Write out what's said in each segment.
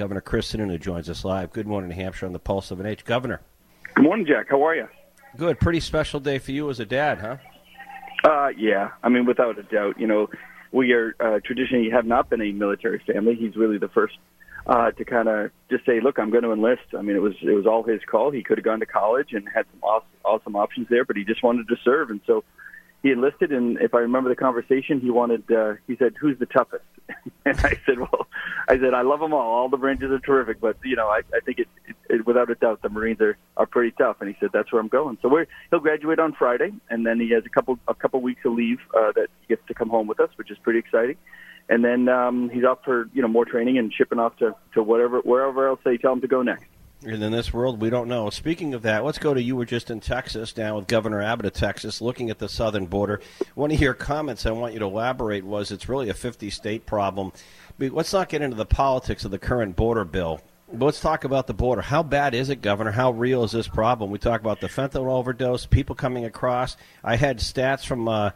Governor Chris Sununu joins us live. Good morning, New Hampshire, on the Pulse of NH. Governor. Good morning, Jack. How are you? Good. Pretty special day for you as a dad, huh? Uh, yeah. I mean, without a doubt. You know, we are uh, traditionally have not been a military family. He's really the first uh, to kind of just say, "Look, I'm going to enlist." I mean, it was it was all his call. He could have gone to college and had some awesome, awesome options there, but he just wanted to serve, and so he enlisted. And if I remember the conversation, he wanted. Uh, he said, "Who's the toughest?" and I said, "Well, I said I love them all. All the branches are terrific, but you know, I, I think it, it, it without a doubt the Marines are are pretty tough." And he said, "That's where I'm going." So we're, he'll graduate on Friday, and then he has a couple a couple weeks of leave uh, that he gets to come home with us, which is pretty exciting and then um, he's off for you know more training and shipping off to, to whatever wherever else they tell him to go next. And in this world, we don't know. Speaking of that, let's go to you were just in Texas now with Governor Abbott of Texas, looking at the southern border. One of your comments I want you to elaborate was it's really a 50 state problem. But let's not get into the politics of the current border bill. But let's talk about the border. How bad is it, Governor? How real is this problem? We talk about the fentanyl overdose, people coming across. I had stats from uh,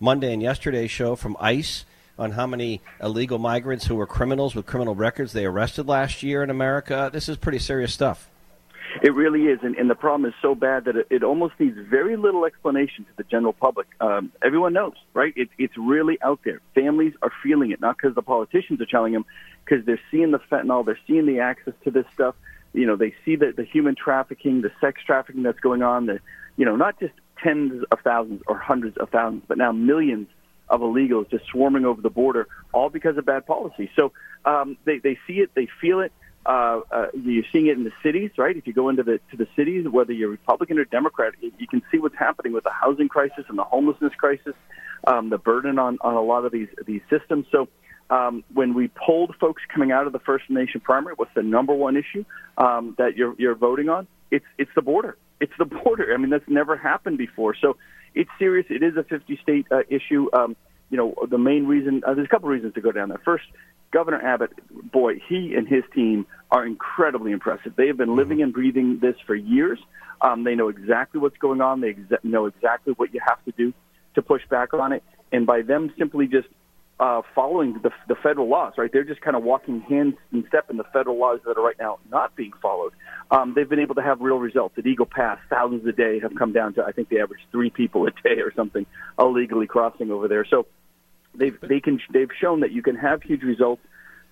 Monday and yesterday's show from ICE on how many illegal migrants who were criminals with criminal records they arrested last year in America. This is pretty serious stuff. It really is, and, and the problem is so bad that it, it almost needs very little explanation to the general public. Um, everyone knows, right? It, it's really out there. Families are feeling it, not because the politicians are telling them, because they're seeing the fentanyl, they're seeing the access to this stuff. You know, they see the, the human trafficking, the sex trafficking that's going on. The, you know, not just tens of thousands or hundreds of thousands, but now millions of illegals just swarming over the border, all because of bad policy. So um, they they see it, they feel it. Uh, uh, you're seeing it in the cities, right? If you go into the to the cities, whether you're Republican or Democrat, you can see what's happening with the housing crisis and the homelessness crisis, um, the burden on on a lot of these these systems. So. Um, when we polled folks coming out of the First Nation primary, what's the number one issue um, that you're, you're voting on? It's it's the border. It's the border. I mean, that's never happened before. So it's serious. It is a 50 state uh, issue. Um, you know, the main reason, uh, there's a couple reasons to go down there. First, Governor Abbott, boy, he and his team are incredibly impressive. They have been mm-hmm. living and breathing this for years. Um, they know exactly what's going on. They exa- know exactly what you have to do to push back on it. And by them simply just uh, following the, the federal laws, right? They're just kind of walking hand in step in the federal laws that are right now not being followed. Um, they've been able to have real results. At Eagle Pass, thousands a day have come down to, I think they average three people a day or something illegally crossing over there. So they've, they can, they've shown that you can have huge results.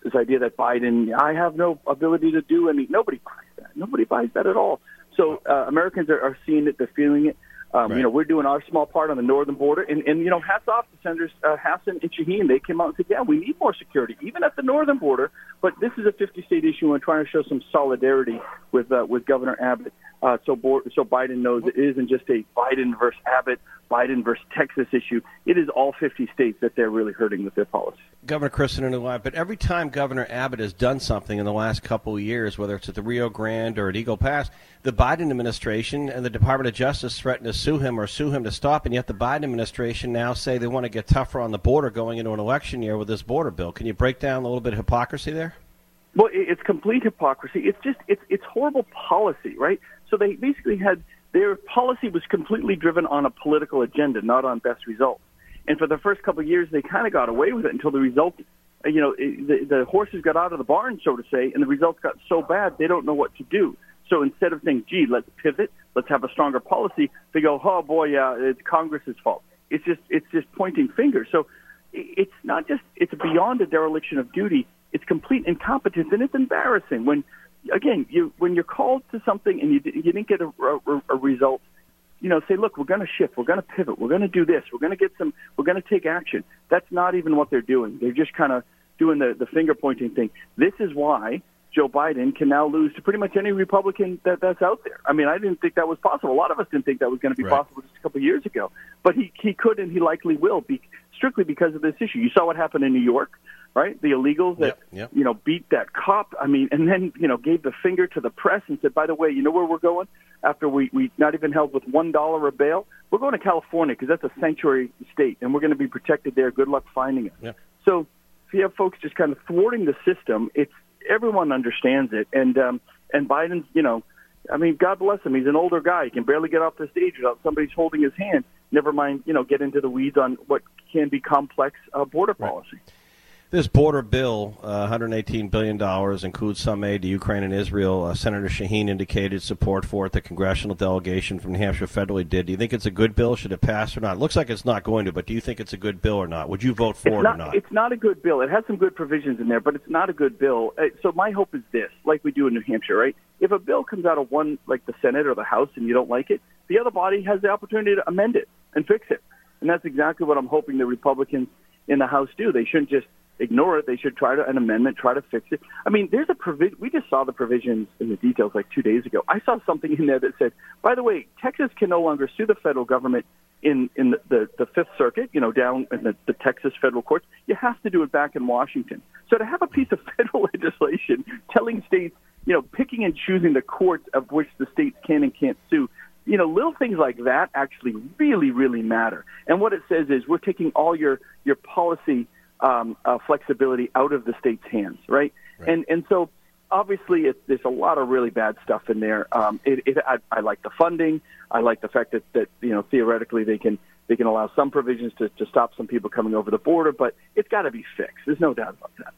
This idea that Biden, I have no ability to do any, nobody buys that. Nobody buys that at all. So uh, Americans are, are seeing it, they're feeling it. Um, right. You know, we're doing our small part on the northern border, and, and you know, hats off to Senators uh, Hassan and Shaheen. They came out and said, "Yeah, we need more security, even at the northern border." But this is a 50-state issue, and trying to show some solidarity with uh, with Governor Abbott. Uh, so, so Biden knows it isn't just a Biden versus Abbott, Biden versus Texas issue. It is all 50 states that they're really hurting with their policy. Governor Kristen and alive, but every time Governor Abbott has done something in the last couple of years, whether it's at the Rio Grande or at Eagle Pass, the Biden administration and the Department of Justice threaten to sue him or sue him to stop, and yet the Biden administration now say they want to get tougher on the border going into an election year with this border bill. Can you break down a little bit of hypocrisy there? Well, it's complete hypocrisy. It's just it's it's horrible policy, right? So they basically had their policy was completely driven on a political agenda, not on best results. And for the first couple of years, they kind of got away with it until the result, you know, the, the horses got out of the barn, so to say, and the results got so bad they don't know what to do. So instead of saying, "Gee, let's pivot, let's have a stronger policy," they go, "Oh boy, yeah, it's Congress's fault." It's just it's just pointing fingers. So it's not just it's beyond a dereliction of duty. It's complete incompetence, and it's embarrassing when again, you when you're called to something and you you didn't get a, a, a result, you know, say, look, we're going to shift, we're going to pivot, we're going to do this, we're going to get some, we're going to take action. That's not even what they're doing. They're just kind of doing the the finger pointing thing. This is why Joe Biden can now lose to pretty much any Republican that that's out there. I mean, I didn't think that was possible. A lot of us didn't think that was going to be right. possible just a couple of years ago, but he he could and he likely will be strictly because of this issue. You saw what happened in New York right? The illegals that yep, yep. you know beat that cop. I mean, and then you know gave the finger to the press and said, "By the way, you know where we're going after we we not even held with one dollar a bail? We're going to California because that's a sanctuary state, and we're going to be protected there. Good luck finding us." Yep. So if you have folks just kind of thwarting the system, it's everyone understands it, and um, and Biden's you know. I mean, God bless him. He's an older guy. He can barely get off the stage without somebody's holding his hand. Never mind, you know, get into the weeds on what can be complex uh, border policy. Right. This border bill, uh, $118 billion, includes some aid to Ukraine and Israel. Uh, Senator Shaheen indicated support for it. The congressional delegation from New Hampshire federally did. Do you think it's a good bill? Should it pass or not? It looks like it's not going to, but do you think it's a good bill or not? Would you vote for it's it not, or not? It's not a good bill. It has some good provisions in there, but it's not a good bill. Uh, so my hope is this, like we do in New Hampshire, right? If a bill comes out of one, like the Senate or the House, and you don't like it, the other body has the opportunity to amend it and fix it. And that's exactly what I'm hoping the Republicans in the House do. They shouldn't just ignore it. They should try to an amendment, try to fix it. I mean, there's a provision. We just saw the provisions in the details like two days ago. I saw something in there that said, by the way, Texas can no longer sue the federal government in in the the, the Fifth Circuit, you know, down in the, the Texas federal courts. You have to do it back in Washington. So to have a piece of federal legislation telling states, you know, picking and choosing the courts of which the states can and can't sue you know, little things like that actually really, really matter. And what it says is we're taking all your your policy um, uh, flexibility out of the state's hands, right? right. And and so obviously it, there's a lot of really bad stuff in there. Um, it, it, I, I like the funding. I like the fact that that you know theoretically they can they can allow some provisions to, to stop some people coming over the border, but it's got to be fixed. There's no doubt about that.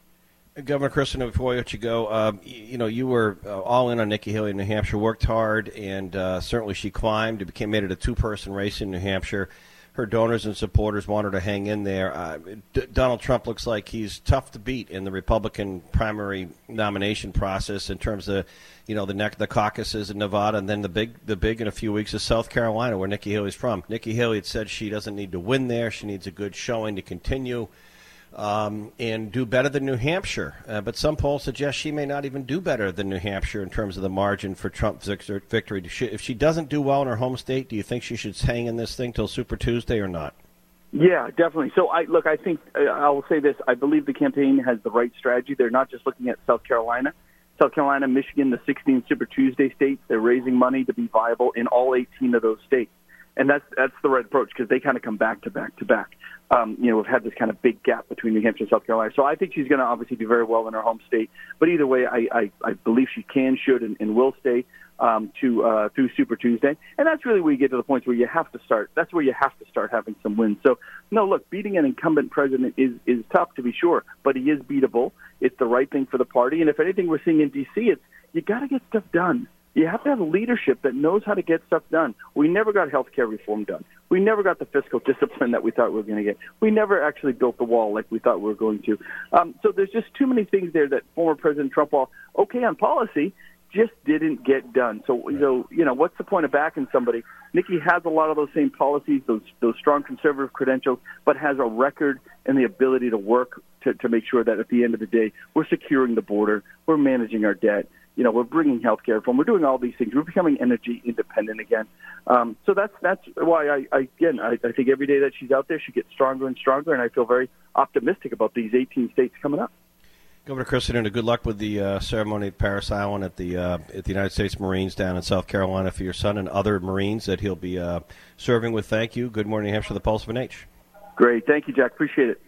Governor Christen, before I let you go, um, you know, you were uh, all in on Nikki Haley in New Hampshire, worked hard, and uh, certainly she climbed. It became made it a two-person race in New Hampshire. Her donors and supporters want her to hang in there. Uh, D- Donald Trump looks like he's tough to beat in the Republican primary nomination process in terms of, you know, the neck the caucuses in Nevada, and then the big the big in a few weeks is South Carolina, where Nikki Haley's from. Nikki Haley had said she doesn't need to win there; she needs a good showing to continue um, and do better than New Hampshire. Uh, but some polls suggest she may not even do better than New Hampshire in terms of the margin for Trump victory. If she doesn't do well in her home state, do you think she should hang in this thing till Super Tuesday or not? Yeah, definitely. So I look. I think uh, I will say this. I believe the campaign has the right strategy. They're not just looking at South Carolina. South Carolina, Michigan, the 16 Super Tuesday states. They're raising money to be viable in all 18 of those states, and that's that's the right approach because they kind of come back to back to back um, you know, we've had this kind of big gap between New Hampshire and South Carolina. So I think she's going to obviously do very well in her home state. But either way, I, I, I believe she can, should, and, and will stay um, to uh, through Super Tuesday. And that's really where you get to the point where you have to start. That's where you have to start having some wins. So no, look, beating an incumbent president is is tough to be sure, but he is beatable. It's the right thing for the party. And if anything, we're seeing in D.C., it's you got to get stuff done. You have to have leadership that knows how to get stuff done. We never got health care reform done. We never got the fiscal discipline that we thought we were going to get. We never actually built the wall like we thought we were going to. Um, so there's just too many things there that former President Trump, while okay on policy, just didn't get done. So you know, you know, what's the point of backing somebody? Nikki has a lot of those same policies, those those strong conservative credentials, but has a record and the ability to work to, to make sure that at the end of the day, we're securing the border, we're managing our debt, you know, we're bringing healthcare reform. We're doing all these things. We're becoming energy independent again. Um, so that's that's why I, I again I, I think every day that she's out there, she gets stronger and stronger, and I feel very optimistic about these 18 states coming up. Governor Christen, good luck with the uh, ceremony at Parris Island at the uh, at the United States Marines down in South Carolina for your son and other Marines that he'll be uh, serving with. Thank you. Good morning, New Hampshire. The Pulse of NH. Great, thank you, Jack. Appreciate it.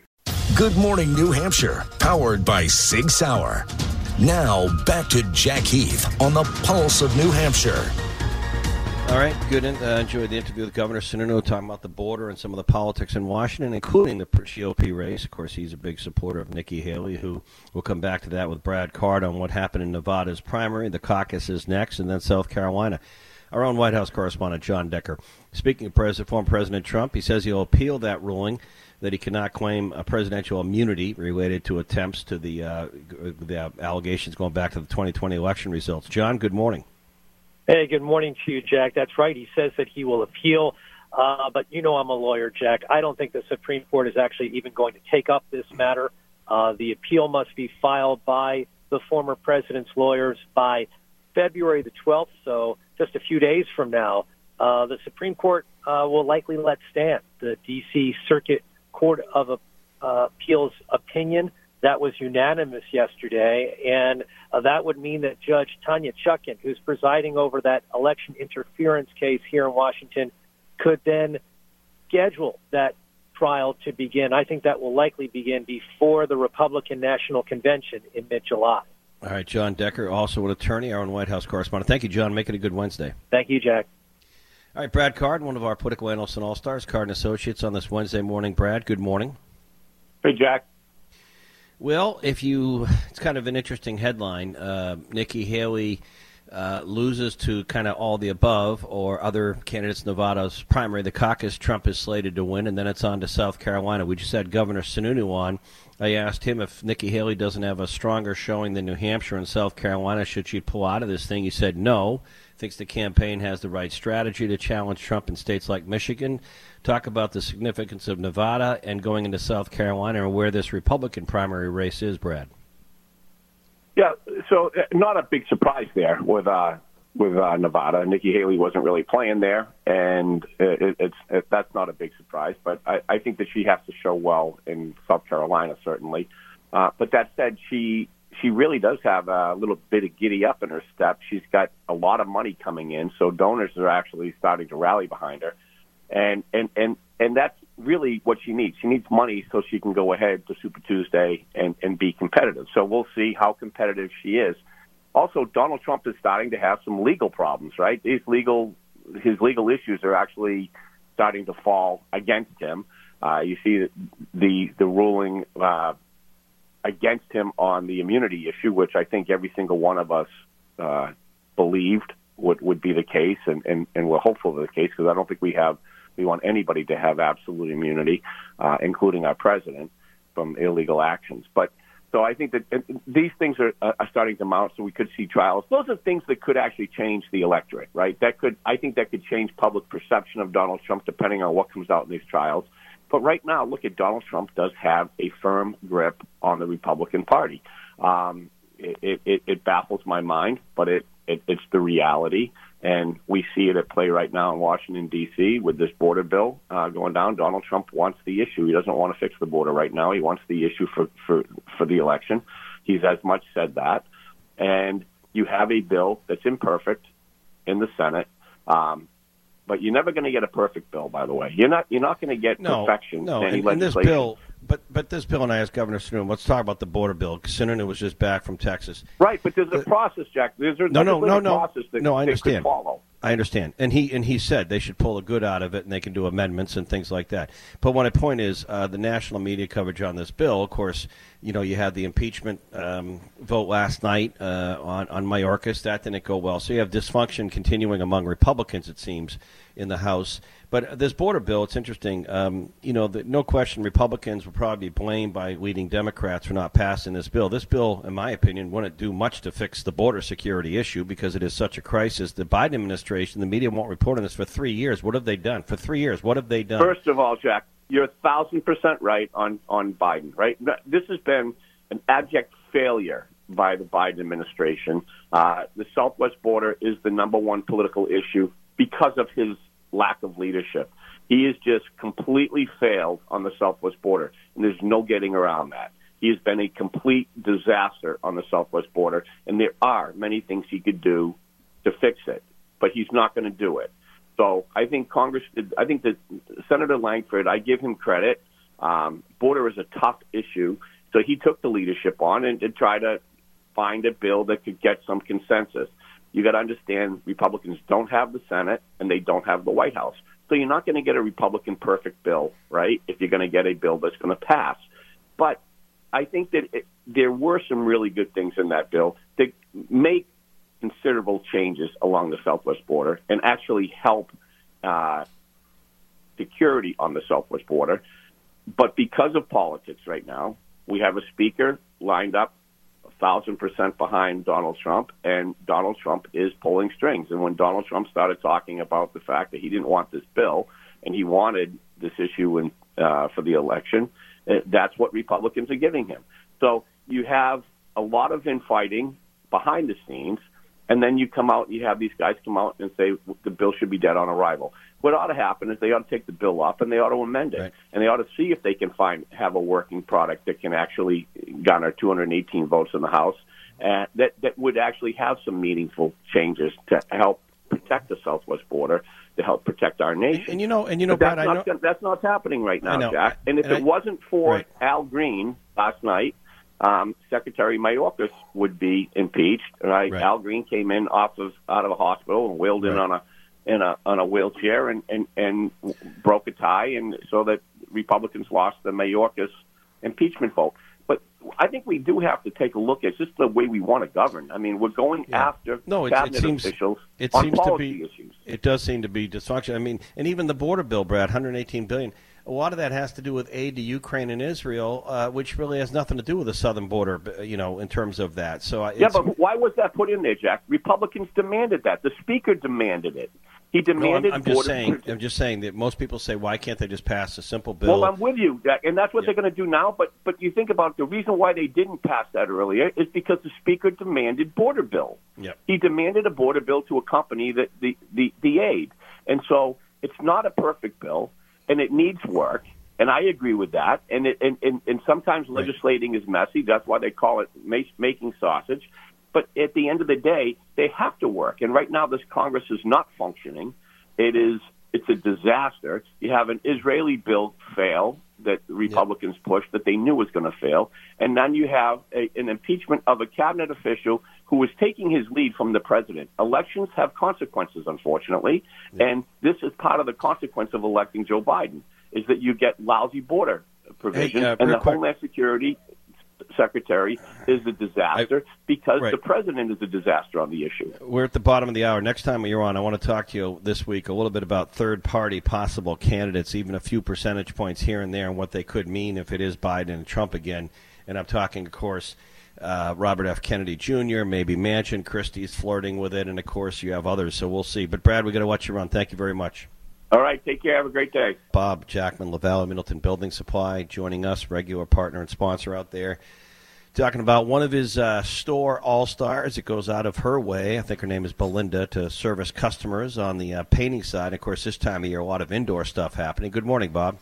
Good morning, New Hampshire. Powered by Sig Sauer. Now, back to Jack Heath on the Pulse of New Hampshire. All right, good. Uh, enjoyed the interview with Governor Sununu talking about the border and some of the politics in Washington, including the GOP race. Of course, he's a big supporter of Nikki Haley, who will come back to that with Brad Card on what happened in Nevada's primary. The caucus is next, and then South Carolina. Our own White House correspondent, Jon Decker. Speaking of President, former President Trump, he says he'll appeal that ruling that he cannot claim a presidential immunity related to attempts to the uh, the allegations going back to the 2020 election results. Jon, good morning. Hey, good morning to you, Jack. That's right. He says that he will appeal, uh, but you know I'm a lawyer, Jack. I don't think the Supreme Court is actually even going to take up this matter. Uh, the appeal must be filed by the former president's lawyers by February the 12th, so just a few days from now. Uh, the Supreme Court uh, will likely let stand the D.C. Circuit Court of uh, Appeals opinion. That was unanimous yesterday, and uh, that would mean that Judge Tanya Chutkan, who's presiding over that election interference case here in Washington, could then schedule that trial to begin. I think that will likely begin before the Republican National Convention in mid July. All right, Jon Decker, also an attorney, our own White House correspondent. Thank you, Jon. Make it a good Wednesday. Thank you, Jack. All right, Brad Card, one of our political analysts and all stars, Card and Associates, on this Wednesday morning. Brad, good morning. Hey, Jack. Well, if you, it's kind of an interesting headline. Uh, Nikki Haley uh, loses to kind of all the above or other candidates. Nevada's primary, the caucus, Trump is slated to win, and then it's on to South Carolina. We just had Governor Sununu on. I asked him if Nikki Haley doesn't have a stronger showing than New Hampshire and South Carolina, should she pull out of this thing? He said no. Thinks the campaign has the right strategy to challenge Trump in states like Michigan. Talk about the significance of Nevada and going into South Carolina and where this Republican primary race is, Brad. Yeah, so uh, not a big surprise there with uh, with uh, Nevada. Nikki Haley wasn't really playing there, and it, it's it, that's not a big surprise. But I, I think that she has to show well in South Carolina, certainly. Uh, but that said, she she really does have a little bit of giddy up in her step. She's got a lot of money coming in, so donors are actually starting to rally behind her, and and and and that's really what she needs. She needs money so she can go ahead to Super Tuesday and, and be competitive. So we'll see how competitive she is. Also, Donald Trump is starting to have some legal problems, right? His legal his legal issues are actually starting to fall against him. Uh, you see the the ruling uh, against him on the immunity issue, which I think every single one of us uh, believed would would be the case, and and, and we're hopeful of the case because I don't think we have we want anybody to have absolute immunity, uh, including our president, from illegal actions. But so I think that these things are, uh, are starting to mount, so we could see trials. Those are things that could actually change the electorate, right? That could, I think, that could change public perception of Donald Trump, depending on what comes out in these trials. But right now, look at Donald Trump does have a firm grip on the Republican Party. Um, it, it, it baffles my mind, but it, it it's the reality. And we see it at play right now in Washington, D.C. with this border bill uh, going down. Donald Trump wants the issue. He doesn't want to fix the border right now. He wants the issue for, for, for the election. He's as much said that. And you have a bill that's imperfect in the Senate. Um, but you're never going to get a perfect bill. By the way, you're not. You're not going to get no, perfection. No, in, in this bill, but but this bill, and I asked Governor Sununu, let's talk about the border bill. Sununu was just back from Texas. Right, but there's a process, Jack. There's, there's no, no, no, no. process that no, I understand. follow. I understand, and he and he said they should pull the good out of it, and they can do amendments and things like that. But my point is, uh, the national media coverage on this bill. Of course, you know you had the impeachment um, vote last night uh, on on Mayorkas. That didn't go well, so you have dysfunction continuing among Republicans. It seems in the House. But this border bill, it's interesting. Um, you know, the, no question, Republicans will probably be blamed by leading Democrats for not passing this bill. This bill, in my opinion, wouldn't do much to fix the border security issue because it is such a crisis. The Biden administration, the media won't report on this for three years. What have they done? For three years, what have they done? First of all, Jack, you're a thousand percent right on on Biden. Right, this has been an abject failure by the Biden administration. Uh, the Southwest border is the number one political issue because of his lack of leadership. He has just completely failed on the southwest border, and there's no getting around that. He has been a complete disaster on the southwest border, and there are many things he could do to fix it, but he's not going to do it. So I think Congress, I think that Senator Lankford, I give him credit. Um, border is a tough issue, so he took the leadership on and to try to find a bill that could get some consensus you got to understand Republicans don't have the Senate and they don't have the White House. So you're not going to get a Republican perfect bill, right? If you're going to get a bill that's going to pass. But I think that it, there were some really good things in that bill that make considerable changes along the southwest border and actually help uh, security on the southwest border. But because of politics right now, we have a speaker lined up thousand percent behind Donald Trump, and Donald Trump is pulling strings. And when Donald Trump started talking about the fact that he didn't want this bill and he wanted this issue in, uh, for the election, uh, that's what Republicans are giving him. So you have a lot of infighting behind the scenes, and then you come out you have these guys come out and say the bill should be dead on arrival what ought to happen is they ought to take the bill up and they ought to amend it, right. and they ought to see if they can find have a working product that can actually garner 218 votes in the House, and that that would actually have some meaningful changes to help protect the southwest border, to help protect our nation. And, and you know, and you know, but Brad, that's, not, that's not happening right now, Jack. And if and it I, wasn't for right. Al Green last night. Um, Secretary Mayorkas would be impeached. Right? right? Al Green came in off of out of a hospital and wheeled in on a in a on a wheelchair and and and broke a tie, and so that Republicans lost the Mayorkas impeachment vote. But I think we do have to take a look at just the way we want to govern. I mean, we're going Yeah. after No, it, cabinet it seems officials it on seems to be issues. it does seem to be dysfunction. I mean, and even the border bill, Brad, 118 billion. A lot of that has to do with aid to Ukraine and Israel, uh, which really has nothing to do with the southern border. You know, in terms of that. So uh, Yeah, but why was that put in there, Jack? Republicans demanded that. The Speaker demanded it. He no, I'm, demanded. I'm just saying. I'm just saying that most people say, why can't they just pass a simple bill? Well, I'm with you, Jack, and that's what Yeah. they're going to do now. But but you think about the reason why they didn't pass that earlier is because the Speaker demanded border bill. Yep. He demanded a border bill to accompany the, the, the, the aid. And so it's not a perfect bill, and it needs work. And I agree with that. And, it, and, and, and sometimes Right. legislating is messy. That's why they call it ma- making sausage. But at the end of the day, they have to work. And right now, this Congress is not functioning. It is it's a disaster. You have an Israeli bill fail that the Republicans pushed that they knew was going to fail, and then you have a, an impeachment of a cabinet official who was taking his lead from the president. Elections have consequences, unfortunately, and this is part of the consequence of electing Joe Biden is that you get lousy border provisions, uh, and the quick- Homeland Security secretary is a disaster because Right. the president is a disaster on the issue. We're at the bottom of the hour. Next time you're on, I want to talk to you this week a little bit about third party possible candidates, even a few percentage points here and there, and what they could mean if it is Biden and Trump again. And I'm talking, of course, uh, Robert F. Kennedy Jr., maybe Manchin, Christie's flirting with it, and of course you have others. So we'll see. But Brad, we got to watch you run. Thank you very much. All right, take care. Have a great day. Bob Jackman, Lavalley Middleton Building Supply, joining us, regular partner and sponsor out there. Talking about one of his uh, store all stars. It goes out of her way. I think her name is Belinda to service customers on the uh, painting side. Of course, this time of year, a lot of indoor stuff happening. Good morning, Bob.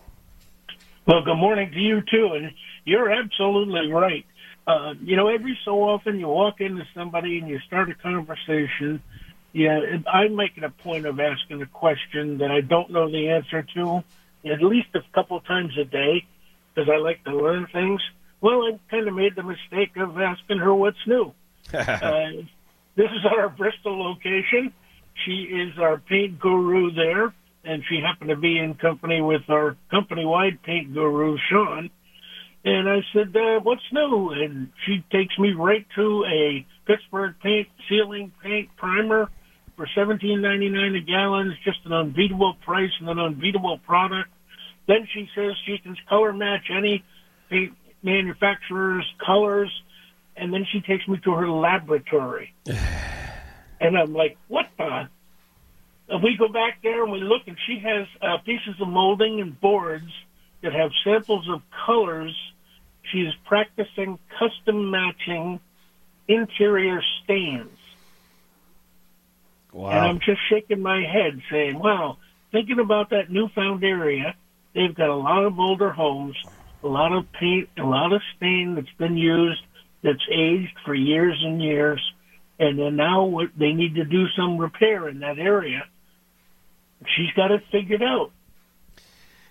Well, good morning to you too, and you're absolutely right. Uh, you know, every so often you walk into somebody and you start a conversation. Yeah, I'm making a point of asking a question that I don't know the answer to at least a couple times a day because I like to learn things. Well, I kind of made the mistake of asking her what's new. uh, this is our Bristol location. She is our paint guru there, and she happened to be in company with our company-wide paint guru, Sean. And I said, uh, "What's new?" And she takes me right to a Pittsburgh paint ceiling paint primer for seventeen ninety nine a gallon. It's just an unbeatable price and an unbeatable product. Then she says she can color match any paint manufacturer's colors, and then she takes me to her laboratory. and I'm like, what the? And we go back there and we look, and she has uh, pieces of molding and boards that have samples of colors. She's practicing custom matching interior stains. And. I'm just shaking my head saying, wow, thinking about that newfound area, they've got a lot of older homes, a lot of paint, a lot of stain that's been used, that's aged for years and years, and then now they need to do some repair in that area. She's got it figured out.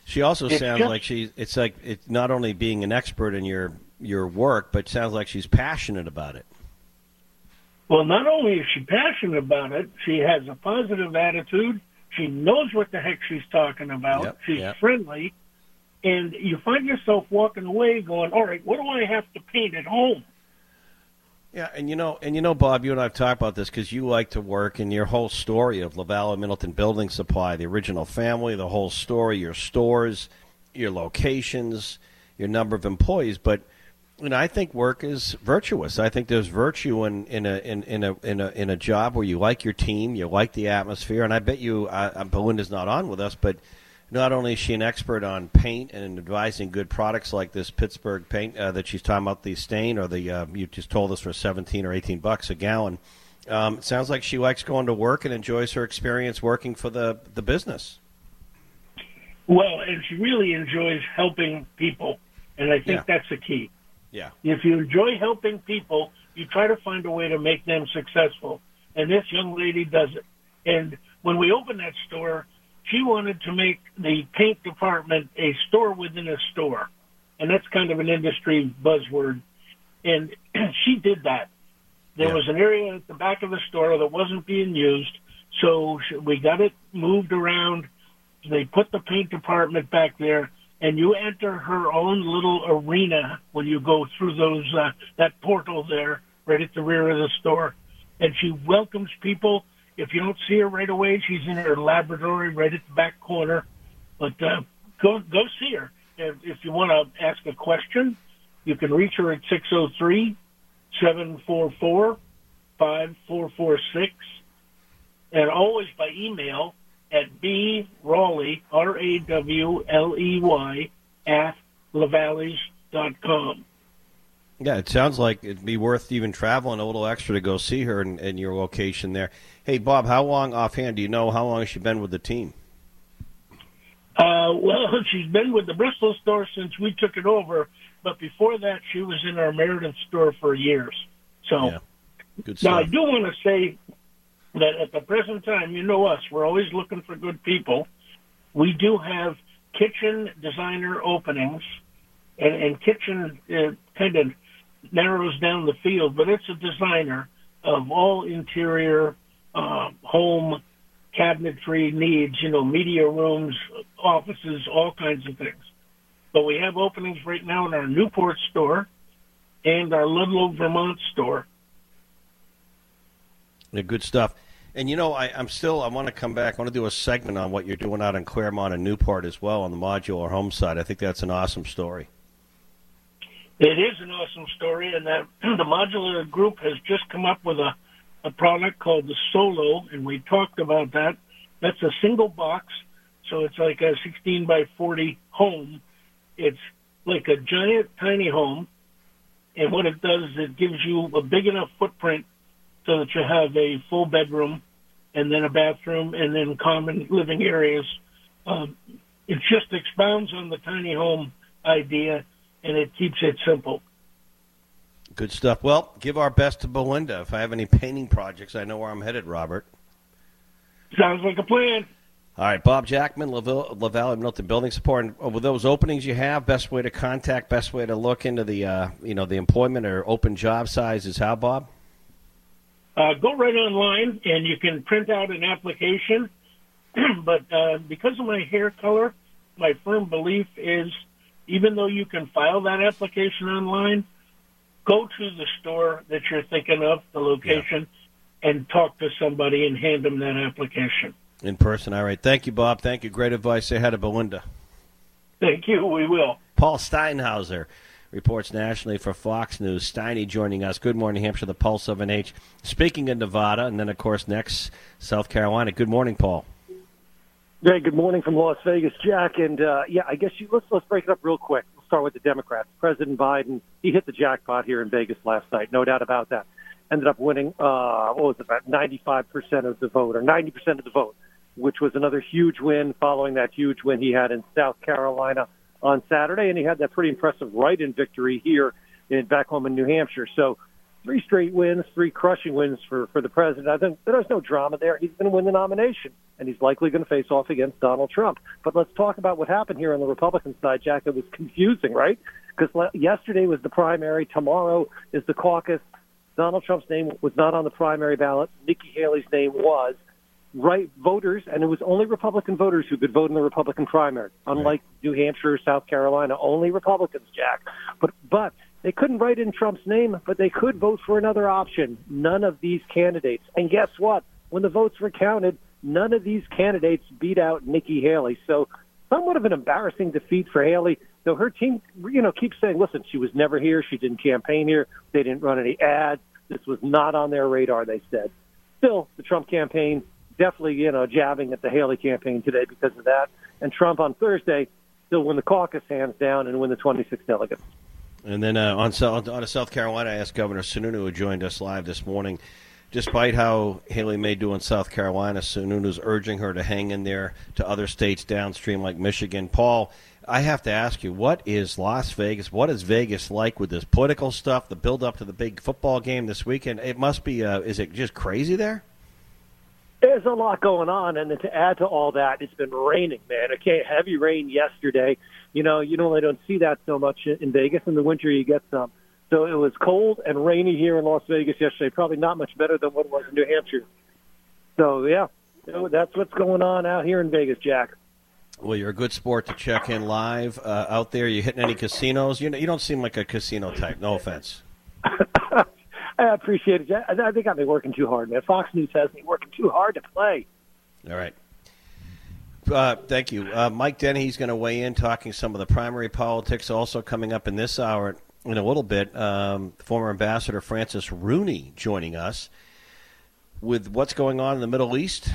She also It's sounds just- like she's. It's like it's not only being an expert in your your work, but sounds like she's passionate about it. Well, not only is she passionate about it, she has a positive attitude. She knows what the heck she's talking about. Yep, she's yep. friendly. And you find yourself walking away going, all right, what do I have to paint at home? Yeah, and you know, and you know, Bob, you and I have talked about this because you like to work in your whole story of Lavalley and Middleton Building Supply, the original family, the whole story, your stores, your locations, your number of employees. But you know, I think work is virtuous. I think there's virtue in in a in, in a in a in a job where you like your team, you like the atmosphere, and I bet you, uh, Belinda's not on with us, but not only is she an expert on paint and advising good products like this Pittsburgh paint uh, that she's talking about, the stain or the uh, you just told us for seventeen or eighteen bucks a gallon. Um, it sounds like she likes going to work and enjoys her experience working for the the business. Well, and she really enjoys helping people. And I think Yeah. that's the key. Yeah, If you enjoy helping people, you try to find a way to make them successful. And this young lady does it. And when we opened that store, she wanted to make the paint department a store within a store. And that's kind of an industry buzzword. And she did that. There Yeah. was an area at the back of the store that wasn't being used. So we got it moved around. They put the paint department back there. and you enter her own little arena when you go through those uh, that portal there right at the rear of the store, and she welcomes people. If you don't see her right away, she's in her laboratory right at the back corner. But uh, go go see her. If, if you want to ask a question, you can reach her at 603 744 5446 and always by email at B Rawley, R A W L E Y, at lavalleys.com. Yeah, it sounds like it'd be worth even traveling a little extra to go see her in, in your location there. Hey, Bob, how long offhand do you know how long has she been with the team? Uh, well, she's been with the Bristol store since we took it over, but before that, she was in our Meriden store for years. So, Yeah. Good now I do want to say that at the present time, you know us, we're always looking for good people. We do have kitchen designer openings, and, and kitchen uh, kind of narrows down the field, but it's a designer of all interior uh, home cabinetry needs, you know, media rooms, offices, all kinds of things. But we have openings right now in our Newport store and our Ludlow, Vermont store. Yeah, good stuff. And you know, I, I'm still. I want to come back. I want to do a segment on what you're doing out in Claremont and Newport as well on the modular home side. I think that's an awesome story. It is an awesome story, and that the modular group has just come up with a, a product called the Solo, and we talked about that. That's a single box, so it's like a 16 by 40 home. It's like a giant tiny home, and what it does is it gives you a big enough footprint so that you have a full bedroom, and then a bathroom, and then common living areas. Um, it just expounds on the tiny home idea and it keeps it simple. Good stuff. Well, give our best to Belinda. If I have any painting projects, I know where I'm headed, Robert. Sounds like a plan. All right, Bob Jackman, Lavalley, Lavalley Middleton Building Support. And uh, with those openings you have, best way to contact, best way to look into the uh, you know the employment or open job size is how, Bob? Uh, go right online and you can print out an application. but uh, because of my hair color, my firm belief is even though you can file that application online, go to the store that you're thinking of, the location, and talk to somebody and hand them that application. In person. All right. Thank you, Bob. Thank you. Great advice. Say hi to Belinda. Thank you. We will. Paul Steinhauser reports nationally for Fox News. Steiny joining us. Good morning, Hampshire, the Pulse of NH. Speaking of Nevada, and then, of course, next, South Carolina. Good morning, Paul. Hey, good morning from Las Vegas, Jack. And uh, yeah, I guess you, let's let's break it up real quick. Start with the Democrats. President Biden, he hit the jackpot here in Vegas last night, no doubt about that. Ended up winning, uh, what was it, about 95% of the vote, or 90% of the vote, which was another huge win following that huge win he had in South Carolina on Saturday, and he had that pretty impressive write-in victory here in back home in New Hampshire. So three straight wins, three crushing wins for for the president. I think there's no drama there. He's going to win the nomination, and he's likely going to face off against Donald Trump. But let's talk about what happened here on the Republican side, Jack. It was confusing, right? Because le- yesterday was the primary, tomorrow is the caucus. Donald Trump's name was not on the primary ballot. Nikki Haley's name was. Right voters, and it was only Republican voters who could vote in the Republican primary. Unlike New Hampshire, or South Carolina, only Republicans, Jack. But but they couldn't write in Trump's name, but they could vote for another option. None of these candidates. And guess what? When the votes were counted, none of these candidates beat out Nikki Haley. So somewhat of an embarrassing defeat for Haley. Though her team, you know, keeps saying, listen, she was never here. She didn't campaign here. They didn't run any ads. This was not on their radar, they said. Still, the Trump campaign definitely, you know, jabbing at the Haley campaign today because of that. And Trump on Thursday still win the caucus hands down and win the 26 delegates. And then uh, on, South, on South Carolina, I asked Governor Sununu, who joined us live this morning, despite how Haley may do in South Carolina, Sununu's urging her to hang in there to other states downstream like Michigan. Paul, I have to ask you, what is Las Vegas? What is Vegas like with this political stuff, the build up to the big football game this weekend? It must be, uh, is it just crazy there? There's a lot going on, and to add to all that, it's been raining, man. Okay, heavy rain yesterday. You know, you normally don't see that so much in Vegas. In the winter, you get some. So it was cold and rainy here in Las Vegas yesterday. Probably not much better than what it was in New Hampshire. So yeah, that's what's going on out here in Vegas, Jack. Well, you're a good sport to check in live uh, out there. You hitting any casinos? You know, you don't seem like a casino type. No offense. I appreciate it. Jack. I think I've been working too hard, man. Fox News has me working too hard to play. All right. Uh, thank you. Uh, Mike Dennehy's going to weigh in talking some of the primary politics. Also coming up in this hour in a little bit, um, former Ambassador Francis Rooney joining us with what's going on in the Middle East.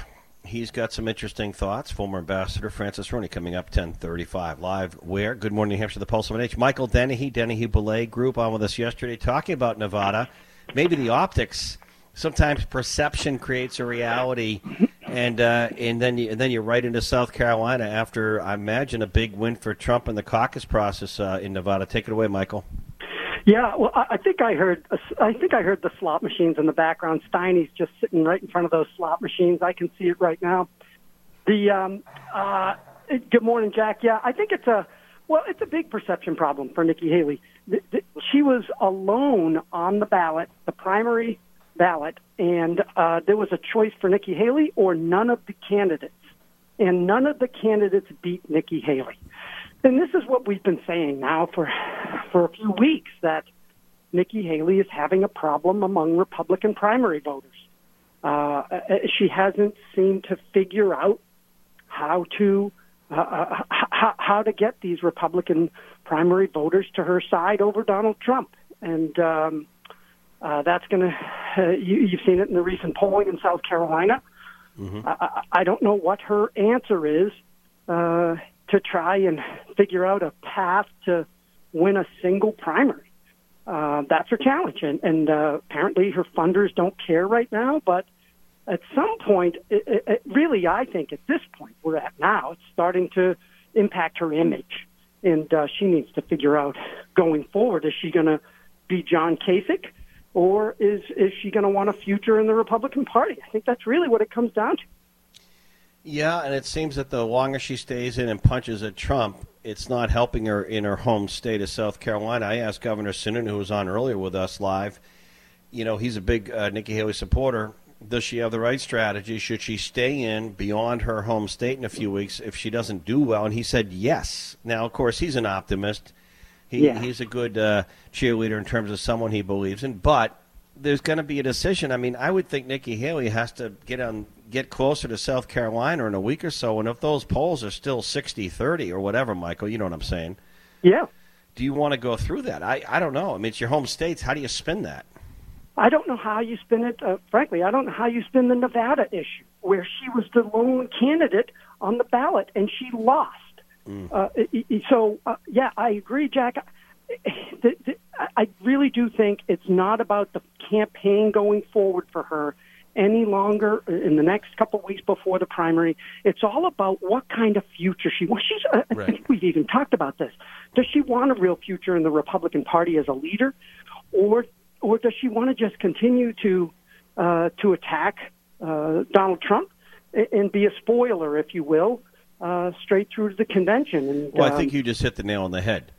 He's got some interesting thoughts. Former Ambassador Francis Rooney coming up 1035 live. Where? Good morning, New Hampshire, the Pulse of NH. Michael Dennehy, Dennehy Belay Group on with us yesterday talking about Nevada. Maybe the optics. Sometimes perception creates a reality and uh, and then you, and then you're right into South Carolina after I imagine a big win for Trump in the caucus process uh, in Nevada. Take it away, Michael. Yeah, well, I think I heard. I think I heard the slot machines in the background. Steiny's just sitting right in front of those slot machines. I can see it right now. The um, uh, good morning, Jack. Yeah, I think it's a well, it's a big perception problem for Nikki Haley. She was alone on the ballot, the primary ballot, and uh, there was a choice for Nikki Haley or none of the candidates, and none of the candidates beat Nikki Haley. And this is what we've been saying now for for a few weeks that Nikki Haley is having a problem among Republican primary voters. Uh, she hasn't seemed to figure out how to uh, uh how, how to get these Republican primary voters to her side over Donald Trump, and um, uh, that's going to uh, you, you've seen it in the recent polling in South Carolina. Mm-hmm. I, I don't know what her answer is. Uh, to try and figure out a path to win a single primary. Uh, that's her challenge, and, and uh, apparently her funders don't care right now. But at some point, it, it, it really, I think at this point we're at now, it's starting to impact her image, and uh, she needs to figure out going forward: is she going to be John Kasich, or is is she going to want a future in the Republican Party? I think that's really what it comes down to. Yeah, and it seems that the longer she stays in and punches at Trump, it's not helping her in her home state of South Carolina. I asked Governor Sununu, who was on earlier with us live, you know, he's a big uh, Nikki Haley supporter. Does she have the right strategy? Should she stay in beyond her home state in a few weeks if she doesn't do well? And he said yes. Now, of course, he's an optimist. He, yeah. He's a good uh, cheerleader in terms of someone he believes in. But there's going to be a decision. I mean, I would think Nikki Haley has to get on get closer to South Carolina in a week or so, and if those polls are still 60-30 or whatever, Michael, you know what I'm saying? Yeah. Do you want to go through that? I I don't know. I mean, it's your home states. How do you spin that? I don't know how you spin it. Uh, frankly, I don't know how you spin the Nevada issue, where she was the lone candidate on the ballot and she lost. Mm. Uh, so, uh, yeah, I agree, Jack. The, the, I really do think it's not about the campaign going forward for her any longer in the next couple of weeks before the primary. It's all about what kind of future she wants. She's, uh, right. I think we've even talked about this. Does she want a real future in the Republican Party as a leader, or or does she want to just continue to uh, to attack uh, Donald Trump and be a spoiler, if you will, uh, straight through to the convention? And, well, I think um, you just hit the nail on the head.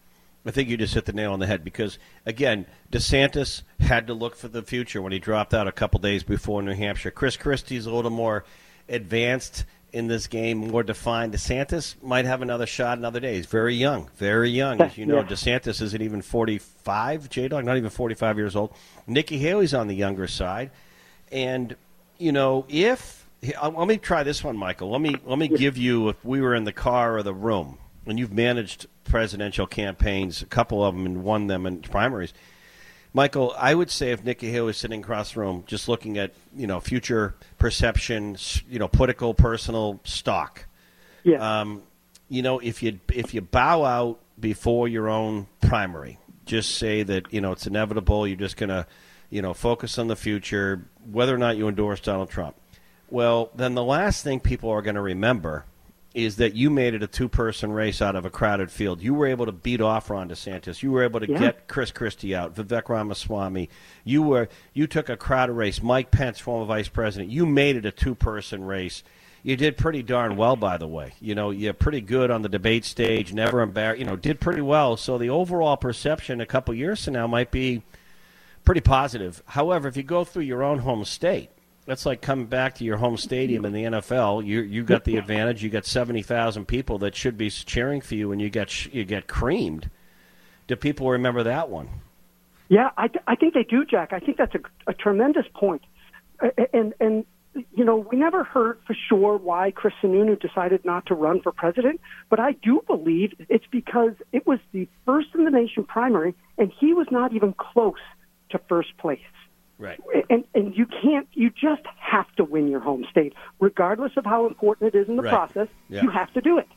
I think you just hit the nail on the head because again, DeSantis had to look for the future when he dropped out a couple days before New Hampshire. Chris Christie's a little more advanced in this game, more defined. DeSantis might have another shot another day. He's very young, very young. As you know, yeah. DeSantis isn't even 45, J Dog, not even 45 years old. Nikki Haley's on the younger side. And, you know, if. Let me try this one, Michael. Let me let me give you if we were in the car or the room, and you've managed presidential campaigns, a couple of them, and won them in primaries. Michael, I would say if Nikki Haley was sitting across the room, just looking at you know future perception, you know political, personal stock. Yeah. Um, you know, if you if you bow out before your own primary, just say that you know it's inevitable. You're just gonna, you know, focus on the future, whether or not you endorse Donald Trump. Well, then the last thing people are going to remember is that you made it a two person race out of a crowded field. You were able to beat off Ron DeSantis. You were able to yeah. get Chris Christie out, Vivek Ramaswamy. You were you took a crowded race. Mike Pence, former vice president. You made it a two person race. You did pretty darn well, by the way. You know, you're pretty good on the debate stage. Never embarrassed. You know, did pretty well. So the overall perception a couple years from now might be pretty positive. However, if you go through your own home state That's like coming back to your home stadium in the NFL. You you got the advantage. You got seventy thousand people that should be cheering for you, and you get you get creamed. Do people remember that one? Yeah, I, I think they do, Jack. I think that's a, a tremendous point. And and you know, we never heard for sure why Chris Sununu decided not to run for president, but I do believe it's because it was the first in the nation primary, and he was not even close to first place. Right. And and you can't. You just have to win your home state, regardless of how important it is in the Right. process. Yeah. You have to do it.